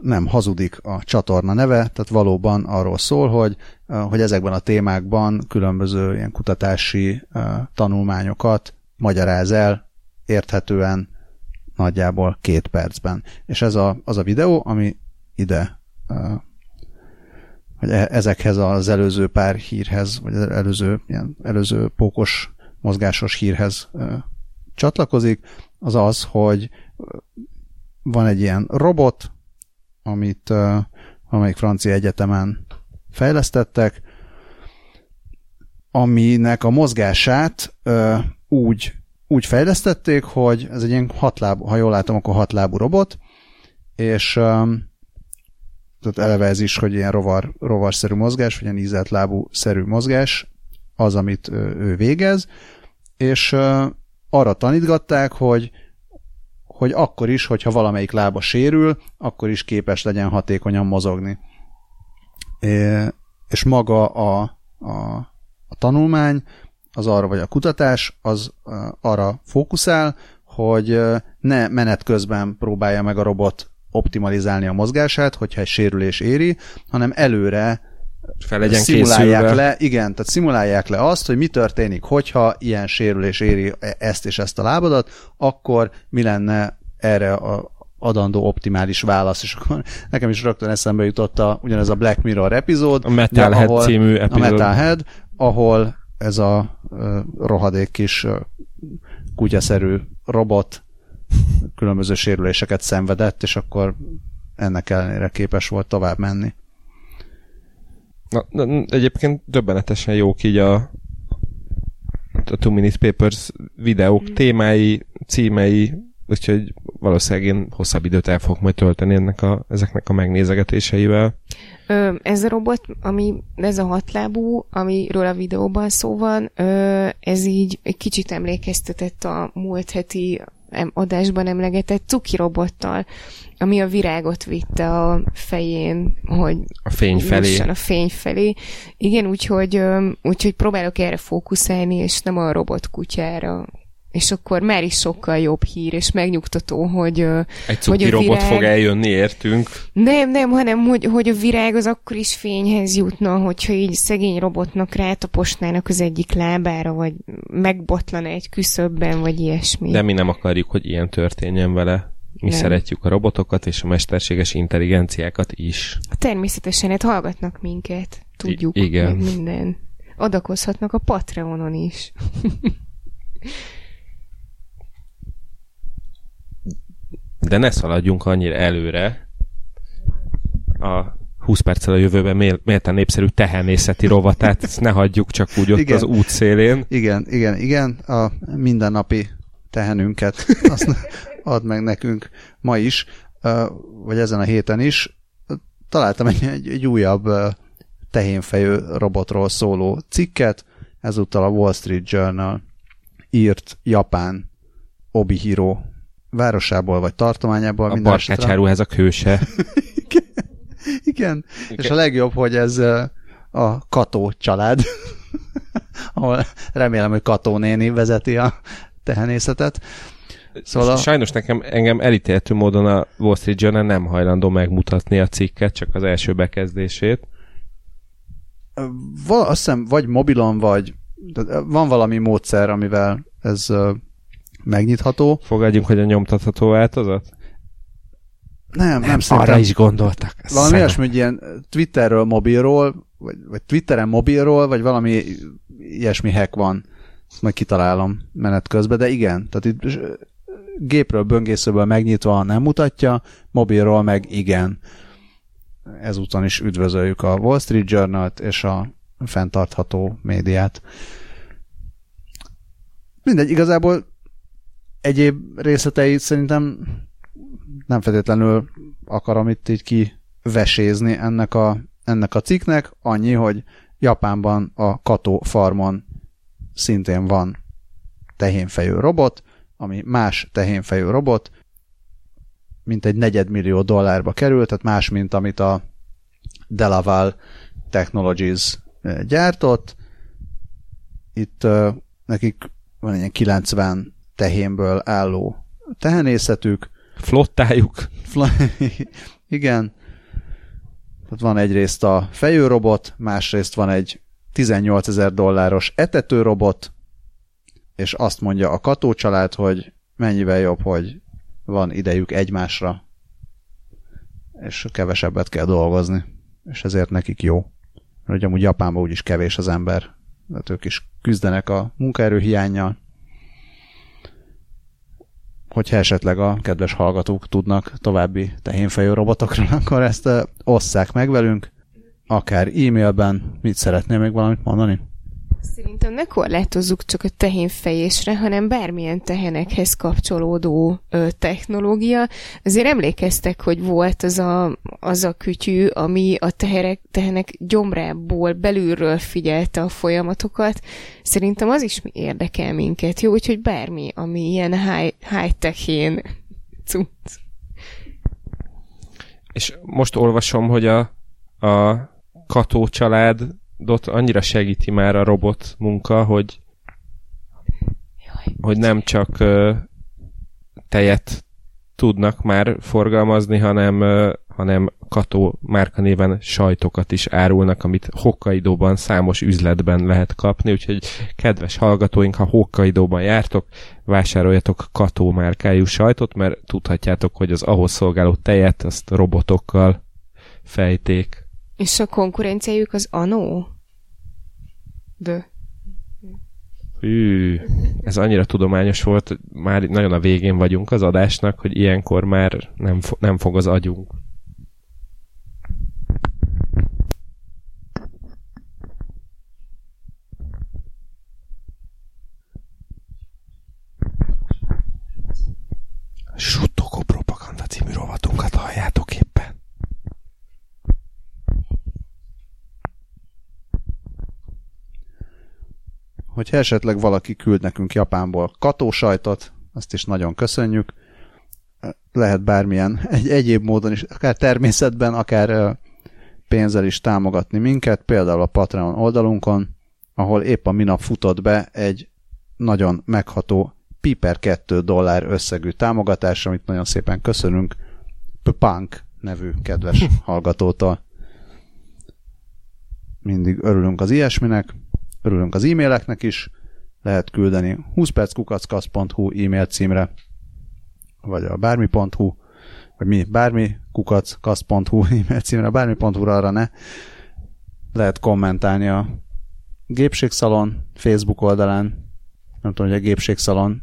Speaker 3: Nem hazudik a csatorna neve, tehát valóban arról szól, hogy, hogy ezekben a témákban különböző ilyen kutatási tanulmányokat magyaráz el érthetően nagyjából két percben. És ez a, az a videó, ami ide vagy e, ezekhez az előző pár hírhez, vagy előző, ilyen, előző pókos mozgásos hírhez csatlakozik, az az, hogy van egy ilyen robot, amit amelyik francia egyetemen fejlesztettek, aminek a mozgását úgy úgy fejlesztették, hogy ez egy ilyen hatlábú, ha jól látom, akkor hatlábú robot, és um, tehát eleve ez is, hogy ilyen rovar, rovarszerű mozgás, vagy ilyen ízelt lábú szerű mozgás, az, amit ő, végez, és arra tanítgatták, hogy hogy akkor is, hogyha valamelyik lába sérül, akkor is képes legyen hatékonyan mozogni. És maga a, a, a tanulmány az arra, vagy a kutatás, az arra fókuszál, hogy ne menet közben próbálja meg a robot optimalizálni a mozgását, hogyha egy sérülés éri, hanem előre
Speaker 2: fel legyen
Speaker 3: szimulálják
Speaker 2: készülve.
Speaker 3: le, igen, tehát szimulálják le azt, hogy mi történik, hogyha ilyen sérülés éri ezt és ezt a lábadat, akkor mi lenne erre a adandó optimális válasz, és akkor nekem is rögtön eszembe jutott a, ugyanez a Black Mirror epizód.
Speaker 2: A Metalhead
Speaker 3: ahol,
Speaker 2: című epizód.
Speaker 3: A Metalhead, ahol ez a uh, rohadék kis uh, kutyaszerű robot különböző sérüléseket szenvedett, és akkor ennek ellenére képes volt tovább menni.
Speaker 2: Na, na, egyébként döbbenetesen jók így a, a Two Minute Papers videók, mm. témái, címei, úgyhogy valószínűleg én hosszabb időt el fogok majd tölteni ennek a, ezeknek a megnézegetéseivel.
Speaker 1: Ö, ez a robot, ami, ez a hatlábú, amiről a videóban szó van, ö, ez így egy kicsit emlékeztetett a múlt heti adásban emlegetett cuki robottal, ami a virágot vitte a fején, hogy
Speaker 2: a fény felé.
Speaker 1: A fény felé. Igen, úgyhogy, úgyhogy próbálok erre fókuszálni, és nem a robot kutyára, és akkor már is sokkal jobb hír, és megnyugtató, hogy
Speaker 2: Egy hogy a robot virág... fog eljönni, értünk.
Speaker 1: Nem, nem, hanem hogy, hogy a virág az akkor is fényhez jutna, hogyha így szegény robotnak rátaposnának az egyik lábára, vagy megbotlana egy küszöbben, vagy ilyesmi.
Speaker 2: De mi nem akarjuk, hogy ilyen történjen vele. Mi nem. szeretjük a robotokat és a mesterséges intelligenciákat is.
Speaker 1: Természetesen, hát hallgatnak minket, tudjuk.
Speaker 2: I- igen.
Speaker 1: Minden. Adakozhatnak a Patreonon is. [laughs]
Speaker 2: de ne szaladjunk annyira előre a 20 perccel a jövőben méltán népszerű tehenészeti rovatát, ezt ne hagyjuk csak úgy ott igen. az út szélén.
Speaker 3: Igen, igen, igen, a mindennapi tehenünket azt ad meg nekünk ma is, vagy ezen a héten is. Találtam egy, egy, egy újabb tehénfejű robotról szóló cikket, ezúttal a Wall Street Journal írt japán Obihiro városából vagy tartományából.
Speaker 2: A barkácsáruházak hőse.
Speaker 3: Igen. [laughs] Igen. Igen. És a legjobb, hogy ez a Kató család, [laughs] ahol remélem, hogy Kató néni vezeti a tehenészetet.
Speaker 2: Szóval a... Sajnos nekem engem elítéltő módon a Wall Street Journal nem hajlandó megmutatni a cikket, csak az első bekezdését.
Speaker 3: Val, azt hiszem, vagy mobilon, vagy van valami módszer, amivel ez megnyitható.
Speaker 2: Fogadjunk, hogy a nyomtatható változat?
Speaker 3: Nem, nem, nem
Speaker 2: szerintem. Arra is gondoltak.
Speaker 3: Valami olyasmi, hogy ilyen Twitterről mobilról, vagy, vagy Twitteren mobilról, vagy valami ilyesmi hack van. Ezt majd kitalálom menet közben, de igen. Tehát itt gépről, böngészőből megnyitva nem mutatja, mobilról meg igen. Ezúton is üdvözöljük a Wall Street Journal-t és a fenntartható médiát. Mindegy, igazából egyéb részleteit szerintem nem feltétlenül akarom itt így kivesézni ennek a, ennek a cikknek, annyi, hogy Japánban a Kato farmon szintén van tehénfejű robot, ami más tehénfejű robot, mint egy negyedmillió dollárba került, tehát más, mint amit a Delaval Technologies gyártott. Itt uh, nekik van egy 90 tehénből álló tehenészetük.
Speaker 2: Flottájuk. [laughs]
Speaker 3: Igen. Tehát van egyrészt a fejőrobot, másrészt van egy 18 ezer dolláros etetőrobot, és azt mondja a Kató család, hogy mennyivel jobb, hogy van idejük egymásra, és kevesebbet kell dolgozni, és ezért nekik jó. Mert ugye amúgy Japánban úgyis kevés az ember, mert ők is küzdenek a munkaerő hiányjal. Hogyha esetleg a kedves hallgatók tudnak további tehénfejő robotokról, [laughs] akkor ezt osszák meg velünk, akár e-mailben. Mit szeretnél még valamit mondani?
Speaker 1: Szerintem ne korlátozzuk csak a tehénfejésre, hanem bármilyen tehenekhez kapcsolódó ö, technológia. Azért emlékeztek, hogy volt az a, az a kütyű, ami a teherek, tehenek gyomrából, belülről figyelte a folyamatokat. Szerintem az is érdekel minket, jó? Úgyhogy bármi, ami ilyen high, high-techén cucc.
Speaker 2: És most olvasom, hogy a, a Kató család Dot annyira segíti már a robot munka, hogy hogy nem csak uh, tejet tudnak már forgalmazni, hanem, uh, hanem Kató márkanéven sajtokat is árulnak, amit Hokkaidoban számos üzletben lehet kapni, úgyhogy kedves hallgatóink, ha Hokkaidóban jártok, vásároljatok Kató márkájú sajtot, mert tudhatjátok, hogy az ahhoz szolgáló tejet azt robotokkal fejték.
Speaker 1: És a konkurenciájuk az Anó? De.
Speaker 2: Hű, ez annyira tudományos volt, már nagyon a végén vagyunk az adásnak, hogy ilyenkor már nem, fo- nem fog az agyunk. Suttogó propaganda című rovatunkat halljátok éppen.
Speaker 3: Hogyha esetleg valaki küld nekünk Japánból katósajtot, azt is nagyon köszönjük. Lehet bármilyen egy egyéb módon is, akár természetben, akár pénzzel is támogatni minket, például a Patreon oldalunkon, ahol épp a minap futott be egy nagyon megható Piper 2 dollár összegű támogatás, amit nagyon szépen köszönünk Punk nevű kedves [laughs] hallgatótól. Mindig örülünk az ilyesminek. Örülünk az e-maileknek is, lehet küldeni 20perckukackasz.hu e-mail címre, vagy a bármi.hu, vagy mi, bármi kukackasz.hu e-mail címre, bármi.hu-ra arra ne. Lehet kommentálni a Gépségszalon Facebook oldalán, nem tudom, hogy a Gépségszalon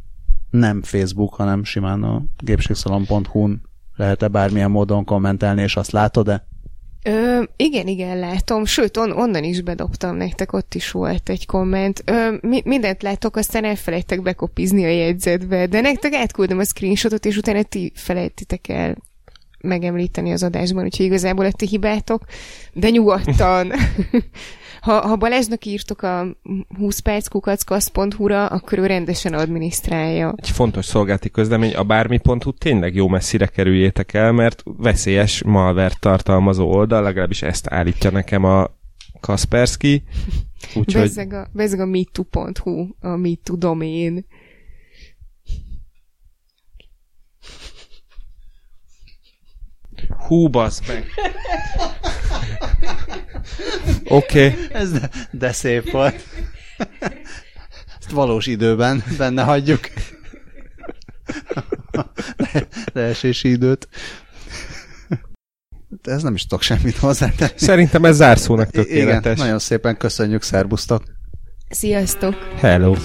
Speaker 3: nem Facebook, hanem simán a gépségszalon.hu-n lehet-e bármilyen módon kommentálni, és azt látod-e?
Speaker 1: Ö, igen, igen, látom. Sőt, on, onnan is bedobtam nektek, ott is volt egy komment. Ö, mi, mindent látok, aztán elfelejtek bekopizni a jegyzetbe, de nektek átküldöm a screenshotot, és utána ti felejtitek el megemlíteni az adásban, úgyhogy igazából a ti hibátok, de nyugodtan. [laughs] ha, ha Balázsnak írtok a 20 perc kukackasz.hu-ra, akkor ő rendesen adminisztrálja.
Speaker 2: Egy fontos szolgálati közlemény, a bármi.hu tényleg jó messzire kerüljétek el, mert veszélyes malvert tartalmazó oldal, legalábbis ezt állítja nekem a Kaspersky. [laughs]
Speaker 1: Úgyhogy... Bezzeg a, bezzeg a MeToo.hu, a MeToo domén.
Speaker 2: Hú, basz meg. Oké. Okay.
Speaker 3: Ez de, de szép volt. Ezt valós időben benne hagyjuk. Leesési időt. De ez nem is tudok semmit hozzátenni.
Speaker 2: Szerintem ez zárszónak tökéletes.
Speaker 3: Igen, nagyon szépen köszönjük, szerbusztok.
Speaker 1: Sziasztok!
Speaker 2: Hello!